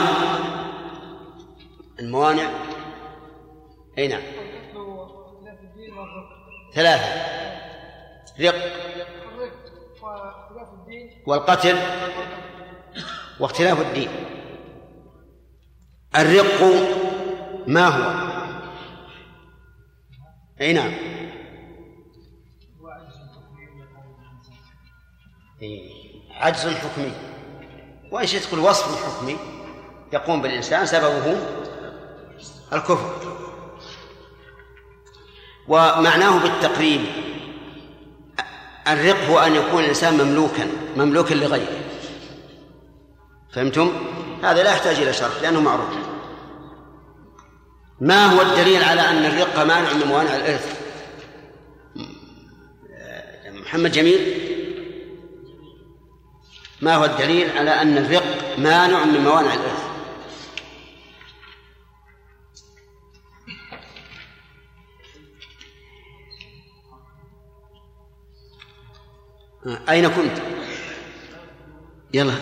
الموانع أي نعم. ثلاثة. رق. والقتل. واختلاف الدين. الرق ما هو؟ أي نعم. إيه، عجز حكمي. وان شئت تقول وصف حكمي؟ يقوم بالإنسان سببه الكفر. ومعناه بالتقريب. الرق هو أن يكون الإنسان مملوكا مملوكا لغيره. فهمتم؟ هذا لا يحتاج إلى شرح لأنه معروف. ما هو الدليل على أن الرق مانع من موانع الإرث؟ محمد جميل ما هو الدليل على أن الرق مانع من موانع الإرث؟ أين كنت؟ يلا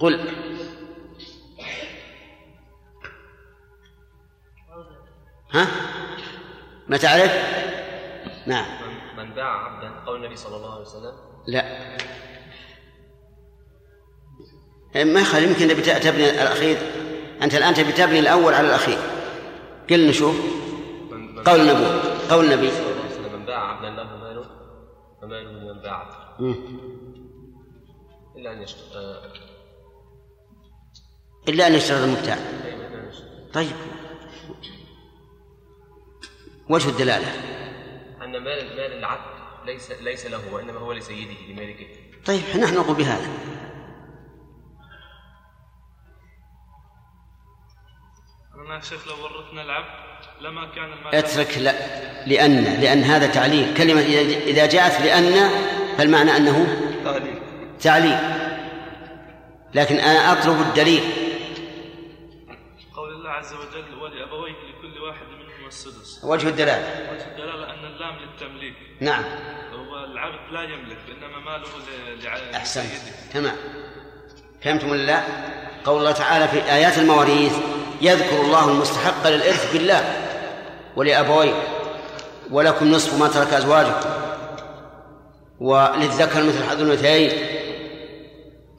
قل ما تعرف؟ نعم. من باع عبدا قول النبي صلى الله عليه وسلم؟ لا. ما يخالف يمكن تبي تبني الأخير. أنت الآن تبي تبني الأول على الأخير. قل نشوف. من من قول النبي قول النبي صلى الله عليه وسلم من باع عبدا له ماله؟ فماله من باع. إلا أن يشتري آه، إلا أن يشترط المبتاع. طيب. وجه الدلالة. أن مال مال العبد ليس ليس له وإنما هو لسيده لمالكه طيب نحن نقول بهذا. أنا يا شيخ لو ورثنا العبد لما كان المال اترك لا لأن لأن هذا تعليل. كلمة إذا إذا جاءت لأن فالمعنى أنه تعليل. تعليل. لكن أنا أطلب الدليل. قول الله عز وجل ولأبويه لكل واحد منهما السدس وجه الدلالة. وجه الدلالة أن اللام للتمليك. نعم. هو العبد لا يملك إنما ماله ل- لع- أحسنت. تمام. فهمتم ولا لا؟ قول الله تعالى في آيات المواريث يذكر الله المستحق للإرث بالله ولأبويه ولكم نصف ما ترك أزواجكم وللذكر مثل حظ الأنثيين.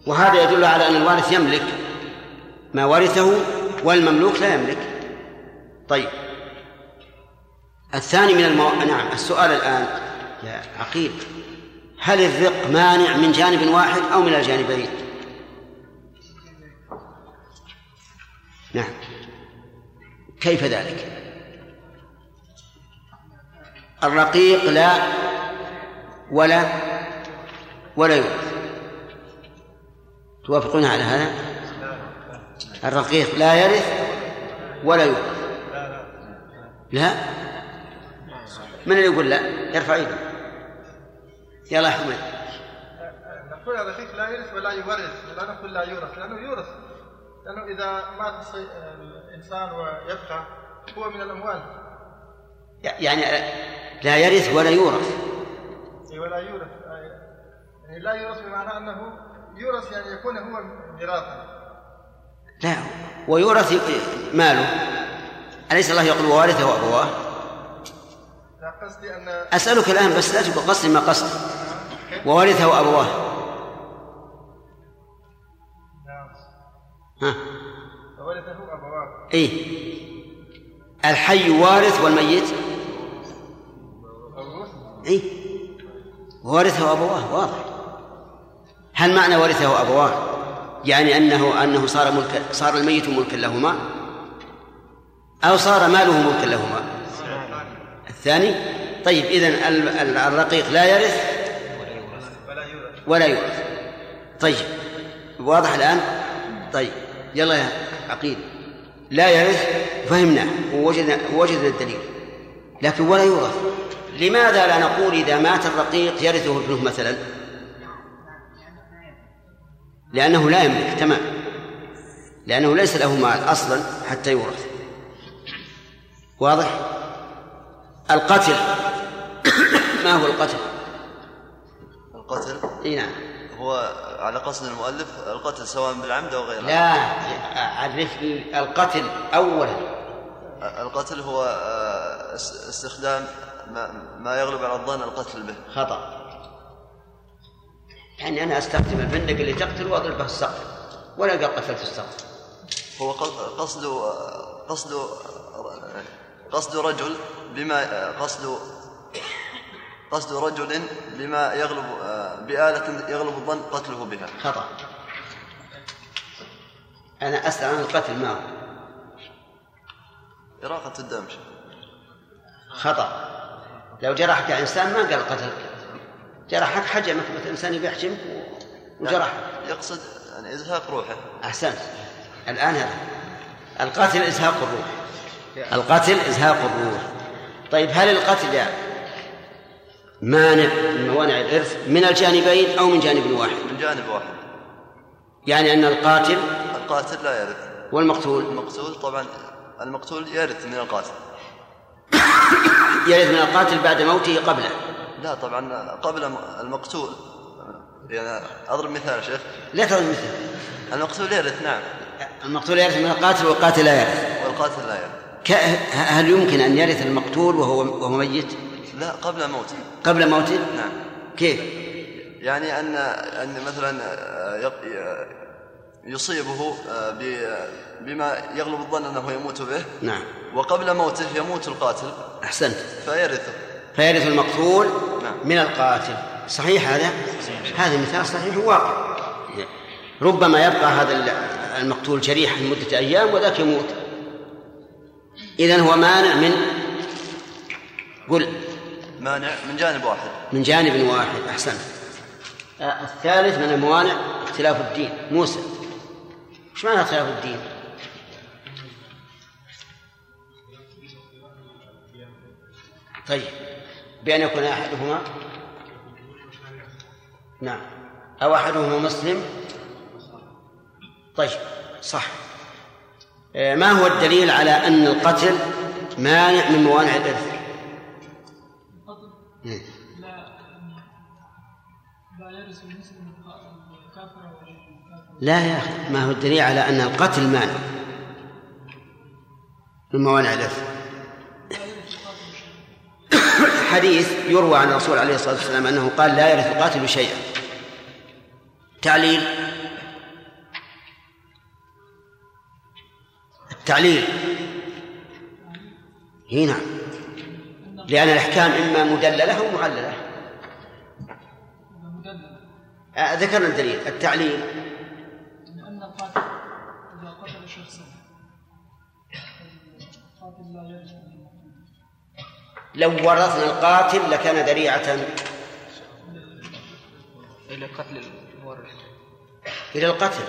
وهذا يدل على أن الوارث يملك ما ورثه والمملوك لا يملك. طيب. الثاني من المو... نعم السؤال الآن يا عقيل. هل الرق مانع من جانب واحد أو من الجانبين؟ نعم. كيف ذلك؟ الرقيق لا ولا ولا يورث توافقون على هذا؟ الرقيق لا يرث ولا يورث لا؟ من اللي يقول لا؟ يرفع يده. يلا يا حميد. نقول الرقيق لا يرث ولا يورث. ولا نقول لا يورث لأنه يورث. لأنه إذا مات الإنسان ويبقى هو من الأموال. يعني لا يرث ولا يورث. أي ولا يورث. يعني لا يورث بمعنى أنه يورث يعني يكون هو ميراثا. لا ويورث ماله. أليس الله يقول ووارثه أبواه لا قصدي أن أسألك الآن بس لا تقول قصدي ما قصدي. وورثه أبواه. نعم. ها؟ فورثه أبواه. إيه. الحي وارث والميت؟ إيه. ورثه أبواه واضح. هل معنى ورثه أبواه؟ يعني أنه أنه صار ملك صار الميت ملكا لهما؟ أو صار ماله ملكا لهما؟ الثاني. طيب ال- الرقيق لا يرث ولا يورث. طيب واضح الآن؟ طيب يلا يا عقيل. لا يرث فهمناه ووجدنا وجدنا الدليل. لكن ولا يورث. لماذا لا نقول إذا مات الرقيق يرثه ابنه مثلا؟ لأنه لا يملك تمام. لأنه ليس له مال أصلا حتى يورث. واضح؟ القتل. ما هو القتل؟ القتل؟ إي نعم. هو على قصد المؤلف القتل سواء بالعمد أو غير لا عرف لي القتل أولا. القتل هو آه، اس- استخدام ما, يغلب على الظن القتل به. خطأ. يعني أنا أستخدم البندق اللي تقتل وأضرب به السقف. ولا قال قتلت السقف. هو ق- قصد قصد قصد رجل بما قصد قصد رجل بما يغلب آه، بآلة يغلب الظن قتله بها. خطأ. أنا أسأل عن القتل ما هو؟ إراقة الدم. خطأ. لو جرحك إنسان ما قال قتلك جرحك حجمك مثل إنسان يحجمك وجرحك يقصد يعني إزهاق روحه. أحسنت. الآن هذا. القتل إزهاق الروح. القتل إزهاق الروح. طيب هل القتل مانع من موانع الإرث من الجانبين أو من جانب واحد؟ من جانب واحد. يعني أن القاتل القاتل لا يرث. والمقتول؟ المقتول طبعا المقتول يرث من القاتل. يرث من القاتل بعد موته قبله. لا طبعا قبل المقتول. يعني أضرب مثال يا شيخ. لا تضرب مثل المقتول يرث نعم. المقتول يرث من القاتل والقاتل لا يرث. والقاتل لا يرث. هل يمكن أن يرث المقتول وهو وهو ميت؟ لا قبل موته. قبل موته؟ نعم. كيف؟ يعني ان أن مثلا يق- يصيبه آه، بما يغلب الظن أنه يموت به. نعم. وقبل موته يموت القاتل. أحسنت. فيرثه فيرث المقتول نعم. من القاتل. صحيح هذا؟ هذا مثال صحيح واقع ربما يبقى هذا المقتول جريحا لمدة أيام وذاك يموت. إذن هو مانع من قل. مانع من جانب واحد. من جانب واحد أحسنت آه، الثالث من الموانع اختلاف الدين. موسى. إيش معنى اختلاف الدين؟ طيب. بأن يكون أحدهما نعم. أو أحدهما مسلم. طيب صح. ما هو الدليل على أن القتل مانع من موانع الإرث؟ الكافر لا يا أخي ما هو الدليل على أن القتل مانع من موانع الإرث؟ حديث يروى عن الرسول عليه الصلاة والسلام أنه قال لا يرث القاتل شيئا. تعليل؟ التعليل هي نعم. لأن الأحكام إما مدللة أو معللة. آه، ذكرنا الدليل التعليل. لأن القاتل إذا قتل شخصا القاتل لا المقتول. لو ورثنا القاتل لكان ذريعة. إلى قتل المورث إلى القتل.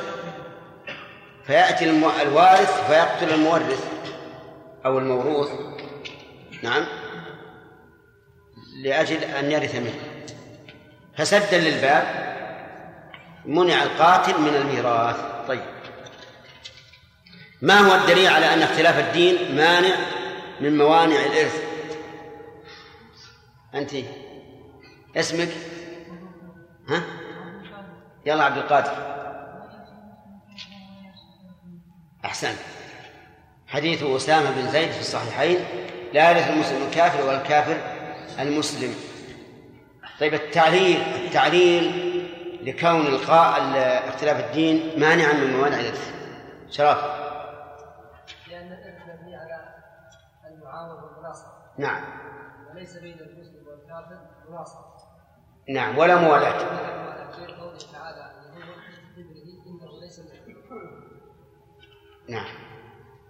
فيأتي الوارث فيقتل المورث أو الموروث. نعم. لأجل أن يرث منه. فسدا للباب منع القاتل من الميراث. طيب. ما هو الدليل على أن اختلاف الدين مانع من موانع الإرث؟ أنت. اسمك؟ ها؟ يلا عبد القادر. أحسن. حديث أسامة بن زيد في الصحيحين لا يرث المسلم الكافر ولا الكافر المسلم. طيب التعليل التعليل لكون القاء ال- اختلاف الدين مانعا من موانع الإرث. شرف. لأن مبني على المعاون والمناصرة. نعم. وليس بين المسلم والكافر مناصرة. نعم ولا موالاة نعم.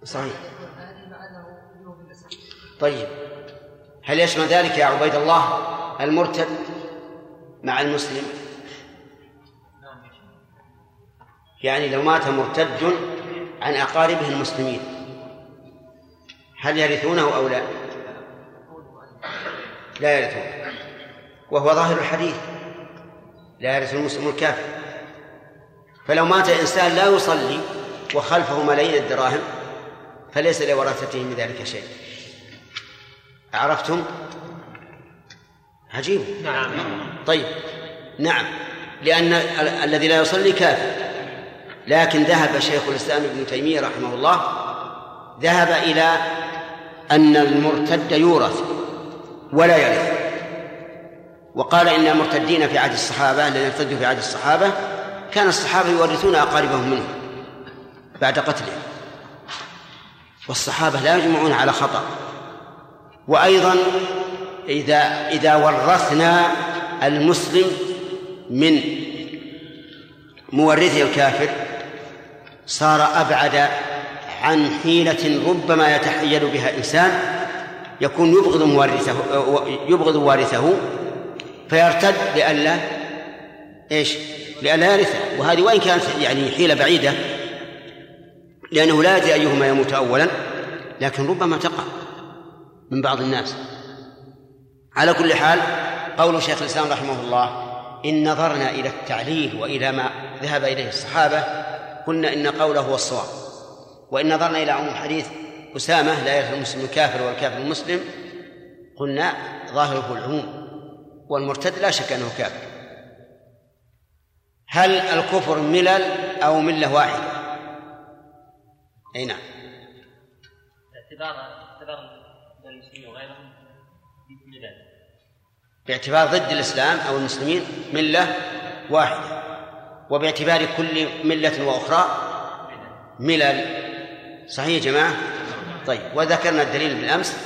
صحيح. طيب. هل يشمل ذلك يا عبيد الله المرتد مع المسلم؟ يعني لو مات مرتد عن أقاربه المسلمين هل يرثونه أو لا؟ لا يرثونه. وهو ظاهر الحديث. لا يرث المسلم الكافر. فلو مات إنسان لا يصلي وخلفه ملايين الدراهم فليس لورثته من ذلك شيء. عرفتم عجيب. نعم. طيب. نعم. لأن ال- الذي لا يصلي كافر. لكن ذهب شيخ الإسلام ابن تيمية رحمه الله ذهب إلى أن المرتد يورث ولا يرث. وقال إن المرتدين في عهد الصحابة الذين ارتدوا في عهد الصحابة كان الصحابة يورثون أقاربهم منهم بعد قتلهم والصحابة لا يجمعون على خطأ. وأيضا إذا إذا ورثنا المسلم من مورثه الكافر صار أبعد عن حيلة ربما يتحيل بها إنسان يكون يبغض مورثه يبغض وارثه فيرتد لئلا إيش؟ لئلا يرثه. وهذه وإن كانت يعني حيلة بعيدة لأنه لا يدري أيهما يموت أولا لكن ربما تقع من بعض الناس. على كل حال قول شيخ الإسلام رحمه الله إن نظرنا إلى التعليل وإلى ما ذهب إليه الصحابة قلنا إن قوله هو الصواب. وإن نظرنا إلى عموم حديث أسامة لا يرث المسلم الكافر والكافر المسلم قلنا ظاهره العموم والمرتد لا شك أنه كافر. هل الكفر ملل أو ملة واحدة؟ أي نعم. اعتبار اعتبار المسلمين وغيرهم باعتبار ضد الإسلام أو المسلمين ملة واحدة وباعتبار كل ملة وأخرى ملل. صحيح يا جماعة؟ طيب وذكرنا الدليل بالأمس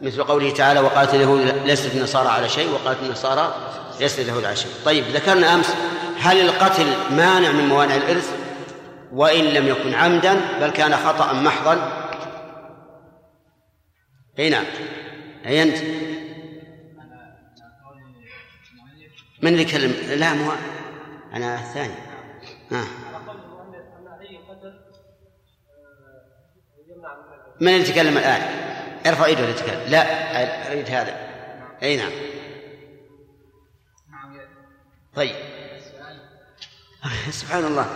مثل قوله تعالى وقالت اليهود ليست النصارى على شيء وقالت النصارى ليست اليهود على شيء. طيب ذكرنا أمس هل القتل مانع من موانع الإرث؟ وإن لم يكن عمدا بل كان خطأ محضا. أي نعم. أي أنت؟ من اللي يكلم؟ لا مو أنا. الثاني. آه. من اللي يتكلم الآن؟ ارفع ايده اللي يتكلم. لا أريد هذا. أي نعم. طيب. سبحان الله.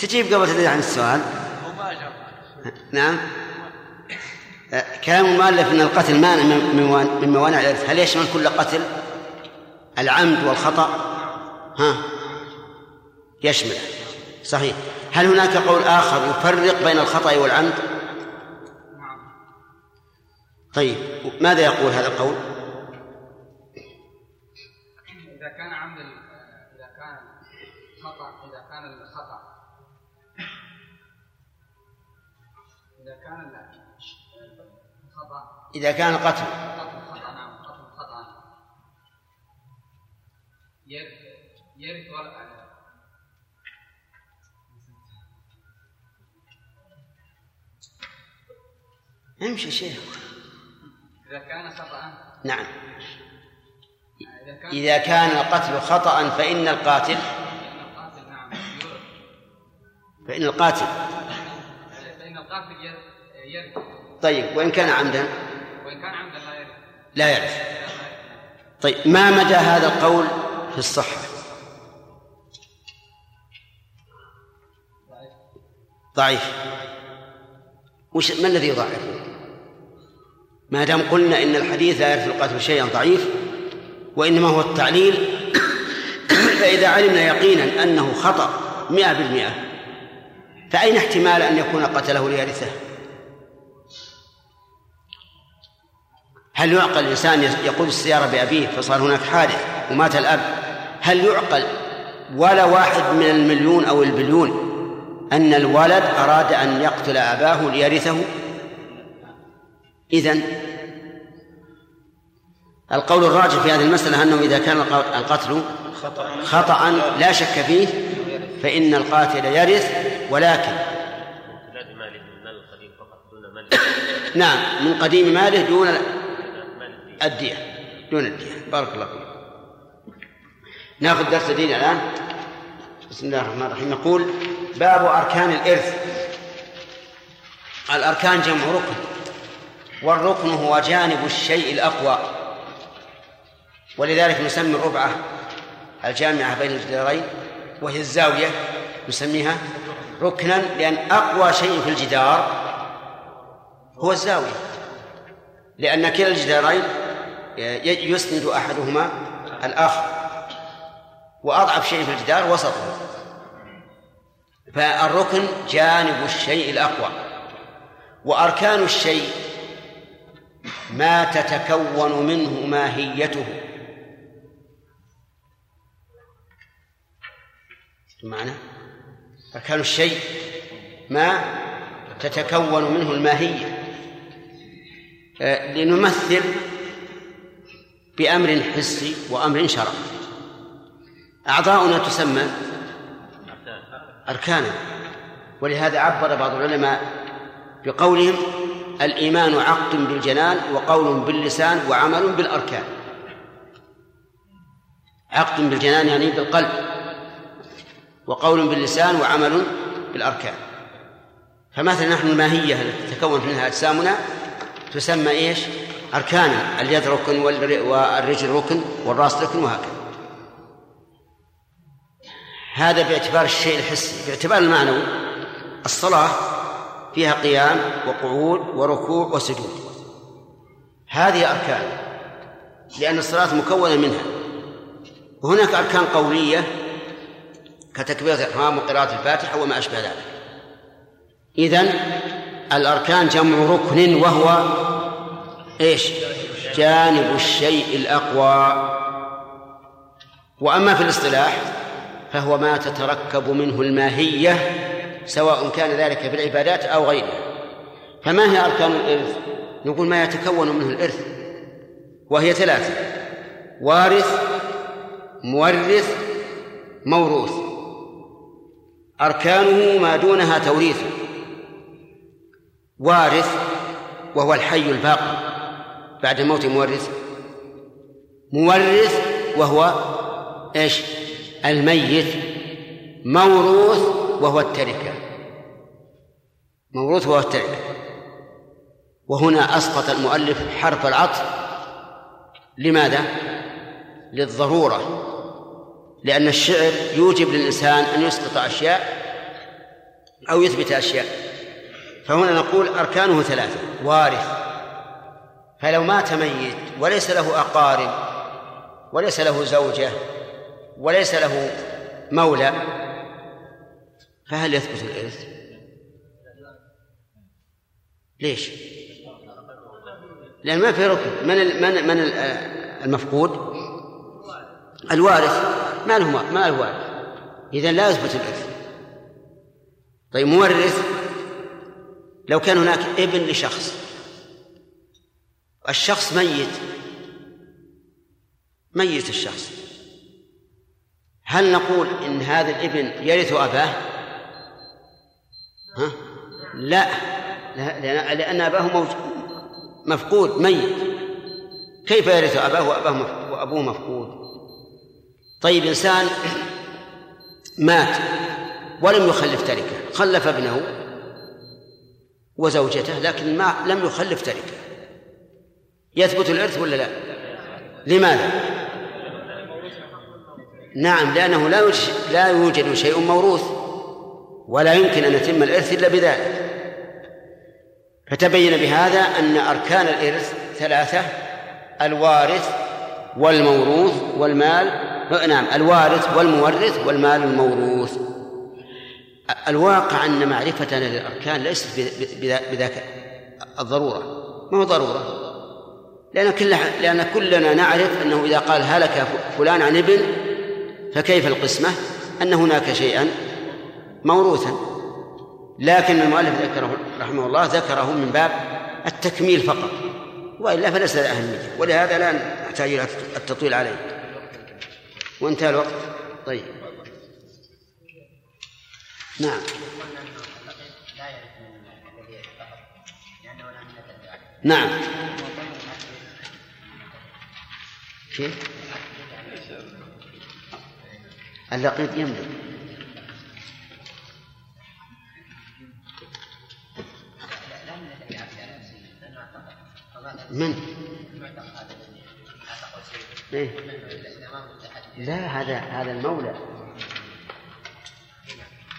تجيب قبل تدري عن السؤال؟ نعم. كلام المؤلف إن القتل مانع من موانع الإرث. هل يشمل كل قتل؟ العمد والخطأ؟ ها؟ يشمل. صحيح. هل هناك قول آخر يفرق بين الخطأ والعمد؟ طيب ماذا يقول هذا القول؟ إذا كان قتل يرث ولا امشي شيخ. إذا كان خطأ نعم. إذا كان القتل خطأ فإن القاتل. فإن القاتل. فإن القاتل يرث طيب وإن كان عمدا؟ كان عمدا لا يرث طيب ما مدى هذا القول في الصحة؟ ضعيف. وش ما الذي يضعفه ما دام قلنا إن الحديث لا يرث القاتل شيئا ضعيف وإنما هو التعليل فإذا علمنا يقينا أنه خطأ مئة بالمئة فأين احتمال أن يكون قتله ليرثه؟ هل يعقل الإنسان يقود السيارة بأبيه فصار هناك حادث ومات الأب؟ هل يعقل ولا واحد من المليون أو البليون أن الولد أراد أن يقتل أباه ليرثه؟ إذن القول الراجح في هذه المسألة أنه إذا كان القتل خطأ. لا شك فيه فإن القاتل يرث ولكن نعم من قديم ماله دون الدية دون الدية. بارك الله فيك. ناخذ درس دين الآن. بسم الله الرحمن الرحيم. يقول باب أركان الإرث. الأركان جمع ركن والركن هو جانب الشيء الأقوى. ولذلك نسمي الربعة الجامعة بين الجدارين وهي الزاوية نسميها ركنا لأن أقوى شيء في الجدار هو الزاوية. لأن كلا الجدارين يسند أحدهما الآخر وأضعف شيء في الجدار وسطه. فالركن جانب الشيء الأقوى وأركان الشيء ما تتكون منه ماهيته. معنى أركان الشيء ما تتكون منه الماهية. لنمثل بأمر حسي وأمر شرعي. أعضاؤنا تسمى أركانا. ولهذا عبر بعض العلماء بقولهم الإيمان عقد بالجنان وقول باللسان وعمل بالأركان. عقد بالجنان يعني بالقلب. وقول باللسان وعمل بالأركان. فمثلا نحن الماهية التي تتكون منها أجسامنا تسمى إيش؟ أركانا اليد ركن والرجل ركن والرأس ركن وهكذا. هذا باعتبار الشيء الحسي باعتبار المعنوي. الصلاة فيها قيام وقعود وركوع وسجود. هذه أركان لأن الصلاة مكونة منها. وهناك أركان قولية كتكبيرة الإحرام وقراءة الفاتحة وما أشبه ذلك. إذن الأركان جمع ركن وهو إيش؟ جانب الشيء الأقوى. وأما في الاصطلاح فهو ما تتركب منه الماهية سواء كان ذلك في العبادات أو غيرها. فما هي أركان الإرث؟ نقول ما يتكون منه الإرث وهي ثلاثة وارث مورث موروث. أركانه ما دونها توريث. وارث وهو الحي الباقي. بعد موت مورث؟ مورث وهو إيش؟ الميت. موروث وهو التركة. موروث وهو التركة. وهنا أسقط المؤلف حرف العطف. لماذا؟ للضرورة. لأن الشعر يوجب للإنسان أن يسقط أشياء أو يثبت أشياء. فهنا نقول أركانه ثلاثة. وارث فلو مات ميت وليس له أقارب وليس له زوجة وليس له مولى فهل يثبت الإرث؟ ليش؟ لأن ما في ركن. من من من المفقود؟ الوارث. ما له ما الوارث إذا لا يثبت الإرث. طيب مورث؟ لو كان هناك ابن لشخص الشخص ميت. ميت الشخص. هل نقول إن هذا الابن يرث أباه؟ ها؟ لا. لأن أباه مفقود ميت. كيف يرث أباه وأباه وأبوه مفقود؟ طيب إنسان مات ولم يخلف تركة خلف ابنه وزوجته لكن ما لم يخلف تركة. يثبت الإرث ولا لا؟ لماذا؟ نعم لأنه لا لا يوجد شيء موروث ولا يمكن أن يتم الإرث إلا بذلك. فتبين بهذا أن أركان الإرث ثلاثة الوارث والموروث والمال نعم الوارث والمورث والمال الموروث. الواقع أن معرفتنا للأركان ليست بذاك الضرورة. ما هو ضرورة؟ لأن كل لأن كلنا نعرف أنه إذا قال هلك فلان عن ابن فكيف القسمة؟ أن هناك شيئا موروثا. لكن المؤلف ذكره رحمه الله ذكره من باب التكميل فقط وإلا فليس أهمية. ولهذا لا نحتاج إلى التطويل عليه. وانتهى الوقت. طيب. نعم. نعم. كيف؟ اللقيط يملك من؟ إيه؟ لا هذا هذا المولى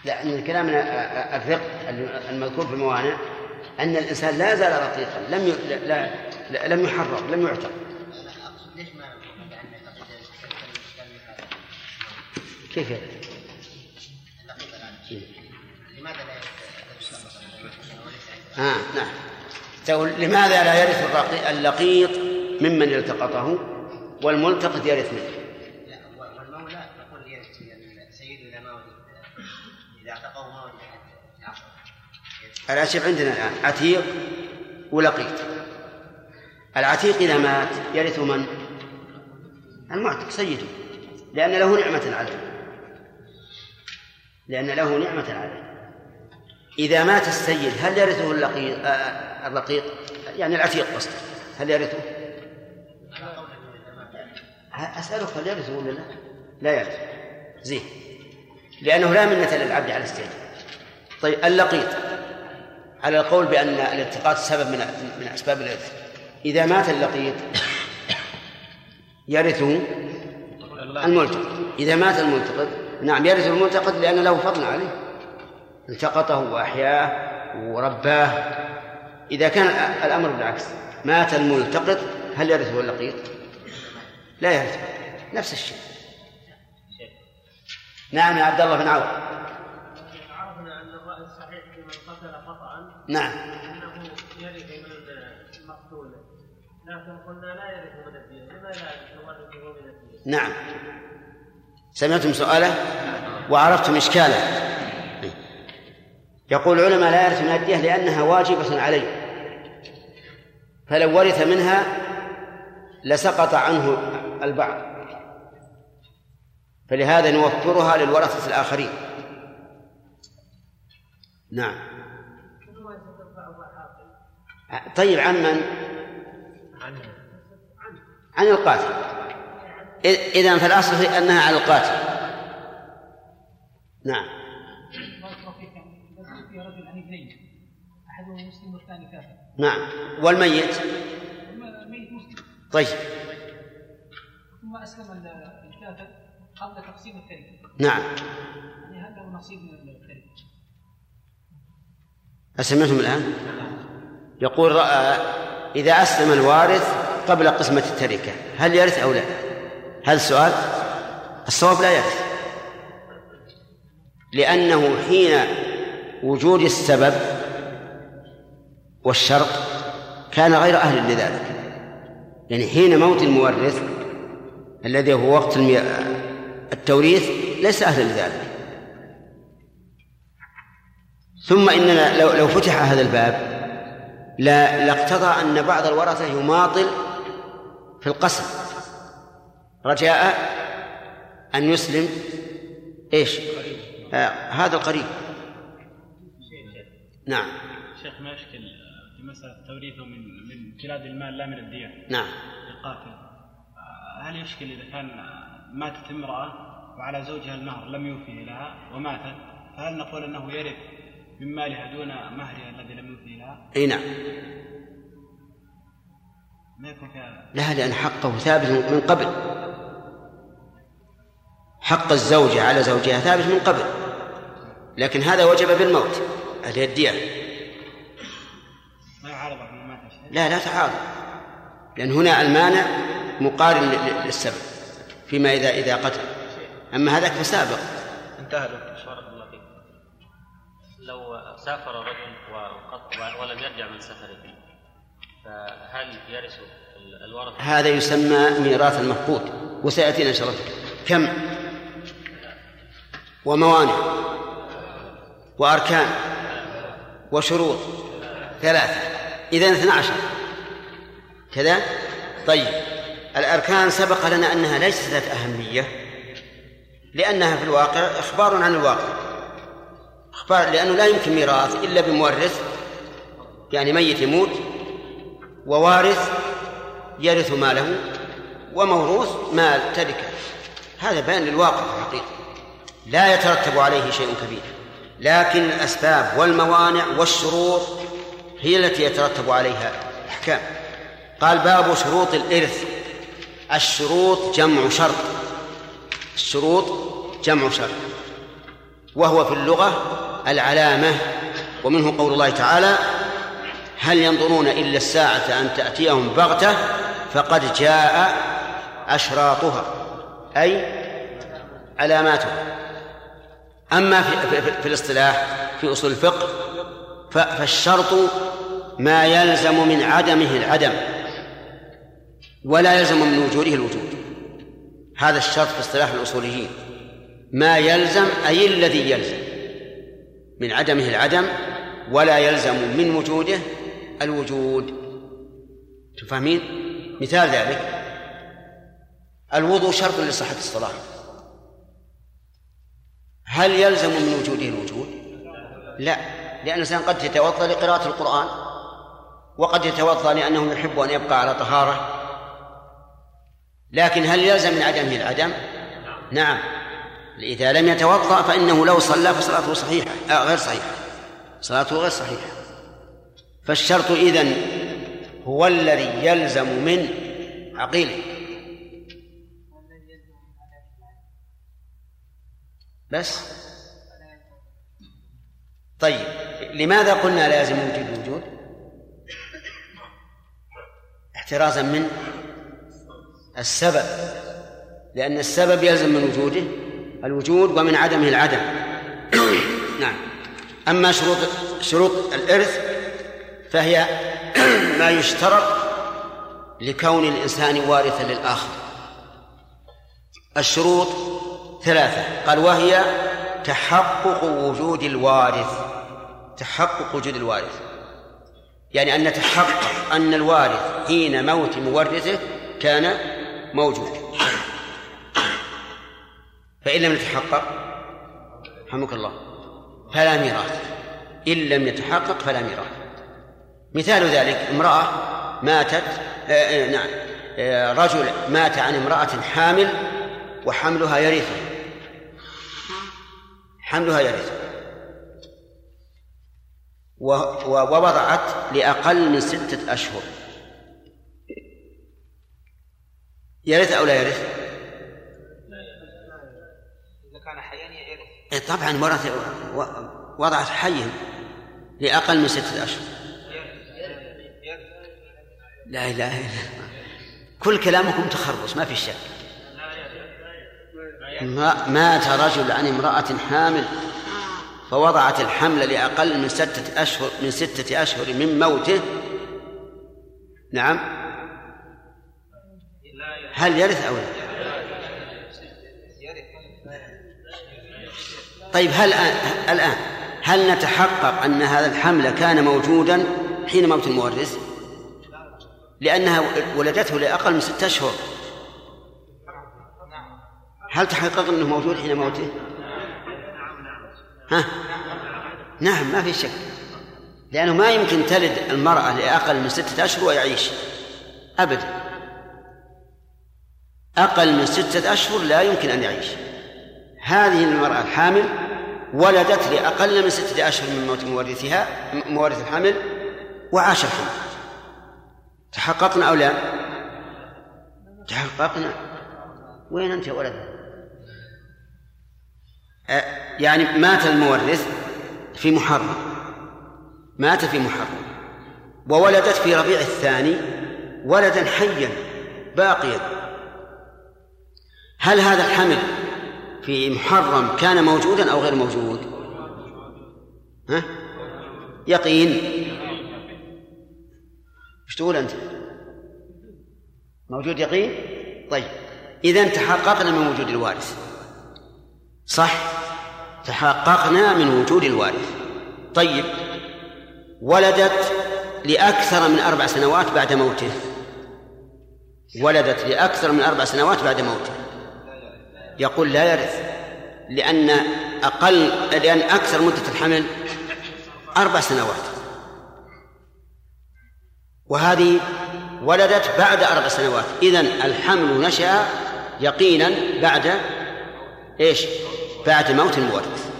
لا من الكلام الفقه المذكور في الموانع أن الإنسان لا زال رقيقا لم. لم يحرر لم يعتق كيف يعني؟ لماذا لا آه نعم تقول لماذا لا يرث اللقيط ممن التقطه والملتقط يرث منه الأشياء عندنا الآن عتيق ولقيط العتيق إذا مات يرث من؟ المعتق سيده لأن له نعمة عليه لأن له نعمة عليه. إذا مات السيد هل يرثه اللقيط آه اللقيط؟ يعني العتيق قصدي. هل يرثه؟ أسألك هل يرثه ولا لا؟ لا يرثه. زين. لأنه لا منة للعبد على السيد. طيب اللقيط. على القول بأن الالتقاط سبب من من أسباب الإرث. إذا مات اللقيط يرثه الملتقط. إذا مات الملتقط نعم يرث الملتقط لأن له فضل عليه. التقطه وأحياه ورباه. إذا كان الأمر بالعكس مات الملتقط هل يرثه اللقيط؟ لا يرثه نفس الشيء. نعم يا عبد الله بن عوف. نعم. انه يرث من المقتول لكن قلنا لا يرث من الدين لماذا نورثه من الدين؟ نعم. سمعتم سؤاله؟ وعرفتم إشكاله. يقول العلماء لا يرث من الدية لأنها واجبة عليه. فلو ورث منها لسقط عنه البعض. فلهذا نوفرها للورثة الآخرين. نعم. طيب عن من؟ عن القاتل. إذا فالأصل في أنها على القاتل. نعم. نعم. والميت؟ طيب. ثم اسلم الكافر قبل تقسيم التركه نعم. يعني هل له نصيب من التركه أسمعتم الآن؟ يقول إذا أسلم الوارث قبل قسمة التركة هل يرث أو لا؟ هذا السؤال؟ الصواب لا يرث لأنه حين وجود السبب والشرط كان غير أهل لذلك. يعني حين موت المورث الذي هو وقت التوريث ليس أهلا لذلك. ثم إننا لو لو فتح هذا الباب لا لاقتضى أن بعض الورثة يماطل في القسم. رجاء أن يسلم إيش؟ آه هذا القريب. نعم. شيخ ما يشكل في مسألة توريثه من من جلاد المال لا من الدية نعم. القاتل. هل يشكل إذا كان ماتت امرأة وعلى زوجها المهر لم يوفي لها وماتت فهل نقول أنه يرث من مالها دون مهرها الذي لم يوفي لها؟ إي نعم. لا لأن حقه ثابت من قبل. حق الزوجة على زوجها ثابت من قبل. لكن هذا وجب بالموت. هذه الدية لا لا تعارض. لأن هنا المانع مقارن للسبب فيما إذا إذا قتل. أما هذاك فسابق. انتهى بارك الله فيك. لو سافر رجل ولم يرجع من سفره. فهل يرث الورثة؟ هذا يسمى ميراث المفقود وسيأتينا إن شاء الله. كم؟ وموانع وأركان وشروط. ثلاثة. إذا اثنا عشر. كذا؟ طيب. الأركان سبق لنا أنها ليست ذات أهمية لأنها في الواقع إخبار عن الواقع. إخبار لأنه لا يمكن ميراث إلا بمورث يعني ميت يموت ووارث يرث ماله وموروث مال تركه هذا بيان للواقع في الحقيقة لا يترتب عليه شيء كبير. لكن الأسباب والموانع والشروط هي التي يترتب عليها الأحكام. قال باب شروط الإرث. الشروط جمع شرط. الشروط جمع شرط. وهو في اللغة العلامة ومنه قول الله تعالى هل ينظرون إلا الساعة أن تأتيهم بغتة؟ فقد جاء أشراطها أي علاماتها. أما في, في, في الاصطلاح في أصول الفقه فالشرط ما يلزم من عدمه العدم ولا يلزم من وجوده الوجود. هذا الشرط في اصطلاح الأصوليين. ما يلزم أي الذي يلزم من عدمه العدم ولا يلزم من وجوده الوجود. تفهمين؟ مثال ذلك. الوضوء شرط لصحة الصلاة. هل يلزم من وجوده الوجود؟ لا لأن الإنسان قد يتوضأ لقراءة القرآن وقد يتوضأ لأنه يحب أن يبقى على طهارة. لكن هل يلزم من عدمه العدم؟ نعم. إذا لم يتوضأ فإنه لو صلى فصلاته صحيحة آه غير صحيحة. صلاته غير صحيحة. فالشرط إذن هو الذي يلزم من عقيله بس. طيب لماذا قلنا لازم وجود الوجود احترازا من السبب. لأن السبب يلزم من وجوده الوجود ومن عدمه العدم. نعم. أما شروط شروط الإرث فهي ما يشترط لكون الإنسان وارثا للآخر. الشروط ثلاثة. قال وهي تحقق وجود الوارث. تحقق وجود الوارث. يعني أن نتحقق أن الوارث حين موت مورثه كان موجود. فإن لم يتحقق رحمك الله فلا ميراث. إن لم يتحقق فلا ميراث. مثال ذلك امرأة ماتت آه آه نعم آه رجل مات عن امرأة حامل وحملها يرثه حملها يرثه ووضعت لأقل من ستة أشهر. يرث أو لا يرث؟ إذا كان حيا يرث. إيه، طبعا وضعت حيا لأقل من ستة أشهر. لا إله إلا كل كلامكم تخرص ما في شك مات رجل عن امرأة حامل فوضعت الحمل لأقل من ستة أشهر من ستة أشهر من موته نعم هل يرث أو لا؟ طيب هل الآن هل نتحقق أن هذا الحمل كان موجودا حين موت المورث؟ لأنها ولدته لأقل من ستة أشهر. هل تحقق أنه موجود حين موته؟ ها؟ نعم ما في شك. لأنه ما يمكن تلد المرأة لأقل من ستة أشهر ويعيش. أبدا. أقل من ستة أشهر لا يمكن أن يعيش. هذه المرأة الحامل ولدت لأقل من ستة أشهر من موت مورثها مورث الحمل وعاش الحمل تحققنا أو لا؟ تحققنا. وين أنت يا ولد؟ يعني مات المورث في محرم. مات في محرم. وولدت في ربيع الثاني ولدا حيا باقيا. هل هذا الحمل في محرم كان موجودا أو غير موجود؟ ها؟ يقين. إيش تقول أنت؟ موجود يقين؟ طيب. اذا تحققنا من وجود الوارث. صح؟ تحققنا من وجود الوارث. طيب. ولدت لأكثر من أربع سنوات بعد موته. ولدت لأكثر من أربع سنوات بعد موته. يقول لا يرث. لأن أقل لأن أكثر مدة الحمل أربع سنوات. وهذه ولدت بعد أربع سنوات إذن الحمل نشأ يقينا بعد إيش؟ بعد موت المورث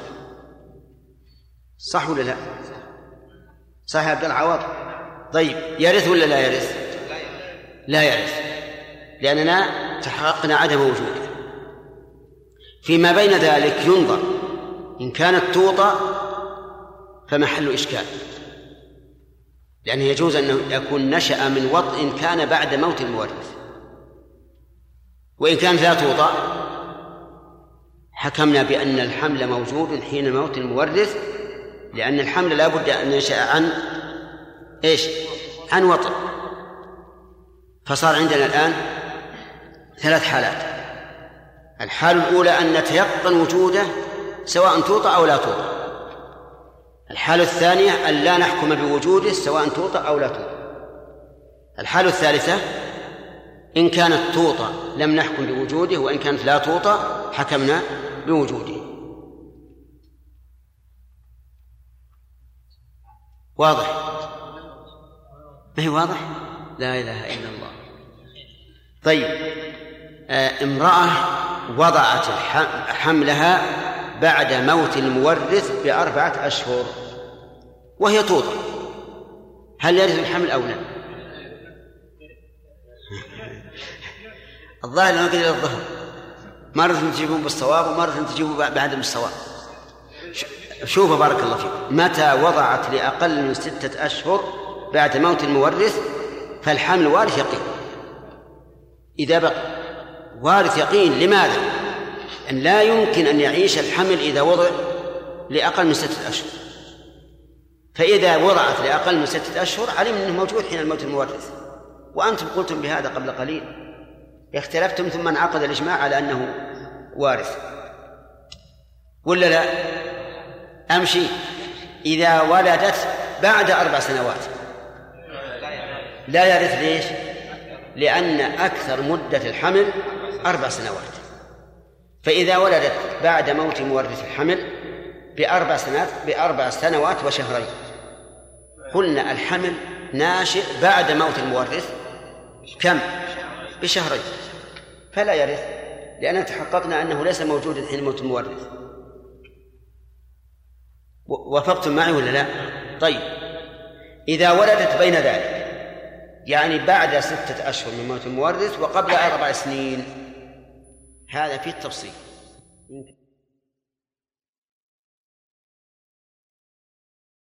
صح ولا لا؟ صح يا عبد العوض طيب يرث ولا لا يرث؟ لا يرث لأننا تحققنا عدم وجوده فيما بين ذلك ينظر إن كانت توطى فمحل إشكال لأنه يجوز أن يكون نشأ من وطء كان بعد موت المورث. وإن كانت لا توطأ حكمنا بأن الحمل موجود حين موت المورث لأن الحمل لا بد أن ينشأ عن إيش؟ عن وطن فصار عندنا الآن ثلاث حالات. الحالة الأولى أن نتيقن وجوده سواء توطأ أو لا توطأ. الحالة الثانية أن لا نحكم بوجوده سواء توطأ أو لا توطأ. الحالة الثالثة إن كانت توطأ لم نحكم بوجوده وإن كانت لا توطأ حكمنا بوجوده. واضح؟ ما هي واضح؟ لا إله إلا الله. طيب آه امرأة وضعت حملها بعد موت المورث بأربعة أشهر وهي توضع. هل يرث الحمل أو لا؟ الظاهر ما قدر الظهر. مرة تجيبون بالصواب ومرة تجيبون بعدم الصواب شوفوا بارك الله فيك. متى وضعت لأقل من ستة أشهر بعد موت المورث فالحمل وارث يقين. إذا بقي وارث يقين لماذا؟ أن لا يمكن أن يعيش الحمل إذا وضع لأقل من ستة أشهر. فإذا وضعت لأقل من ستة أشهر علم أنه موجود حين الموت المورث. وأنتم قلتم بهذا قبل قليل. اختلفتم ثم انعقد الإجماع على أنه وارث. ولا لا؟ أمشي. إذا ولدت بعد أربع سنوات. لا يرث ليش؟ لأن أكثر مدة الحمل أربع سنوات. فإذا ولدت بعد موت مورث الحمل بأربع سنوات بأربع سنوات وشهرين قلنا الحمل ناشئ بعد موت المورث كم؟ بشهرين فلا يرث لأننا تحققنا أنه ليس موجودا حين موت المورث وافقتم معي ولا لا؟ طيب إذا ولدت بين ذلك يعني بعد ستة أشهر من موت المورث وقبل أربع سنين هذا فيه التفصيل.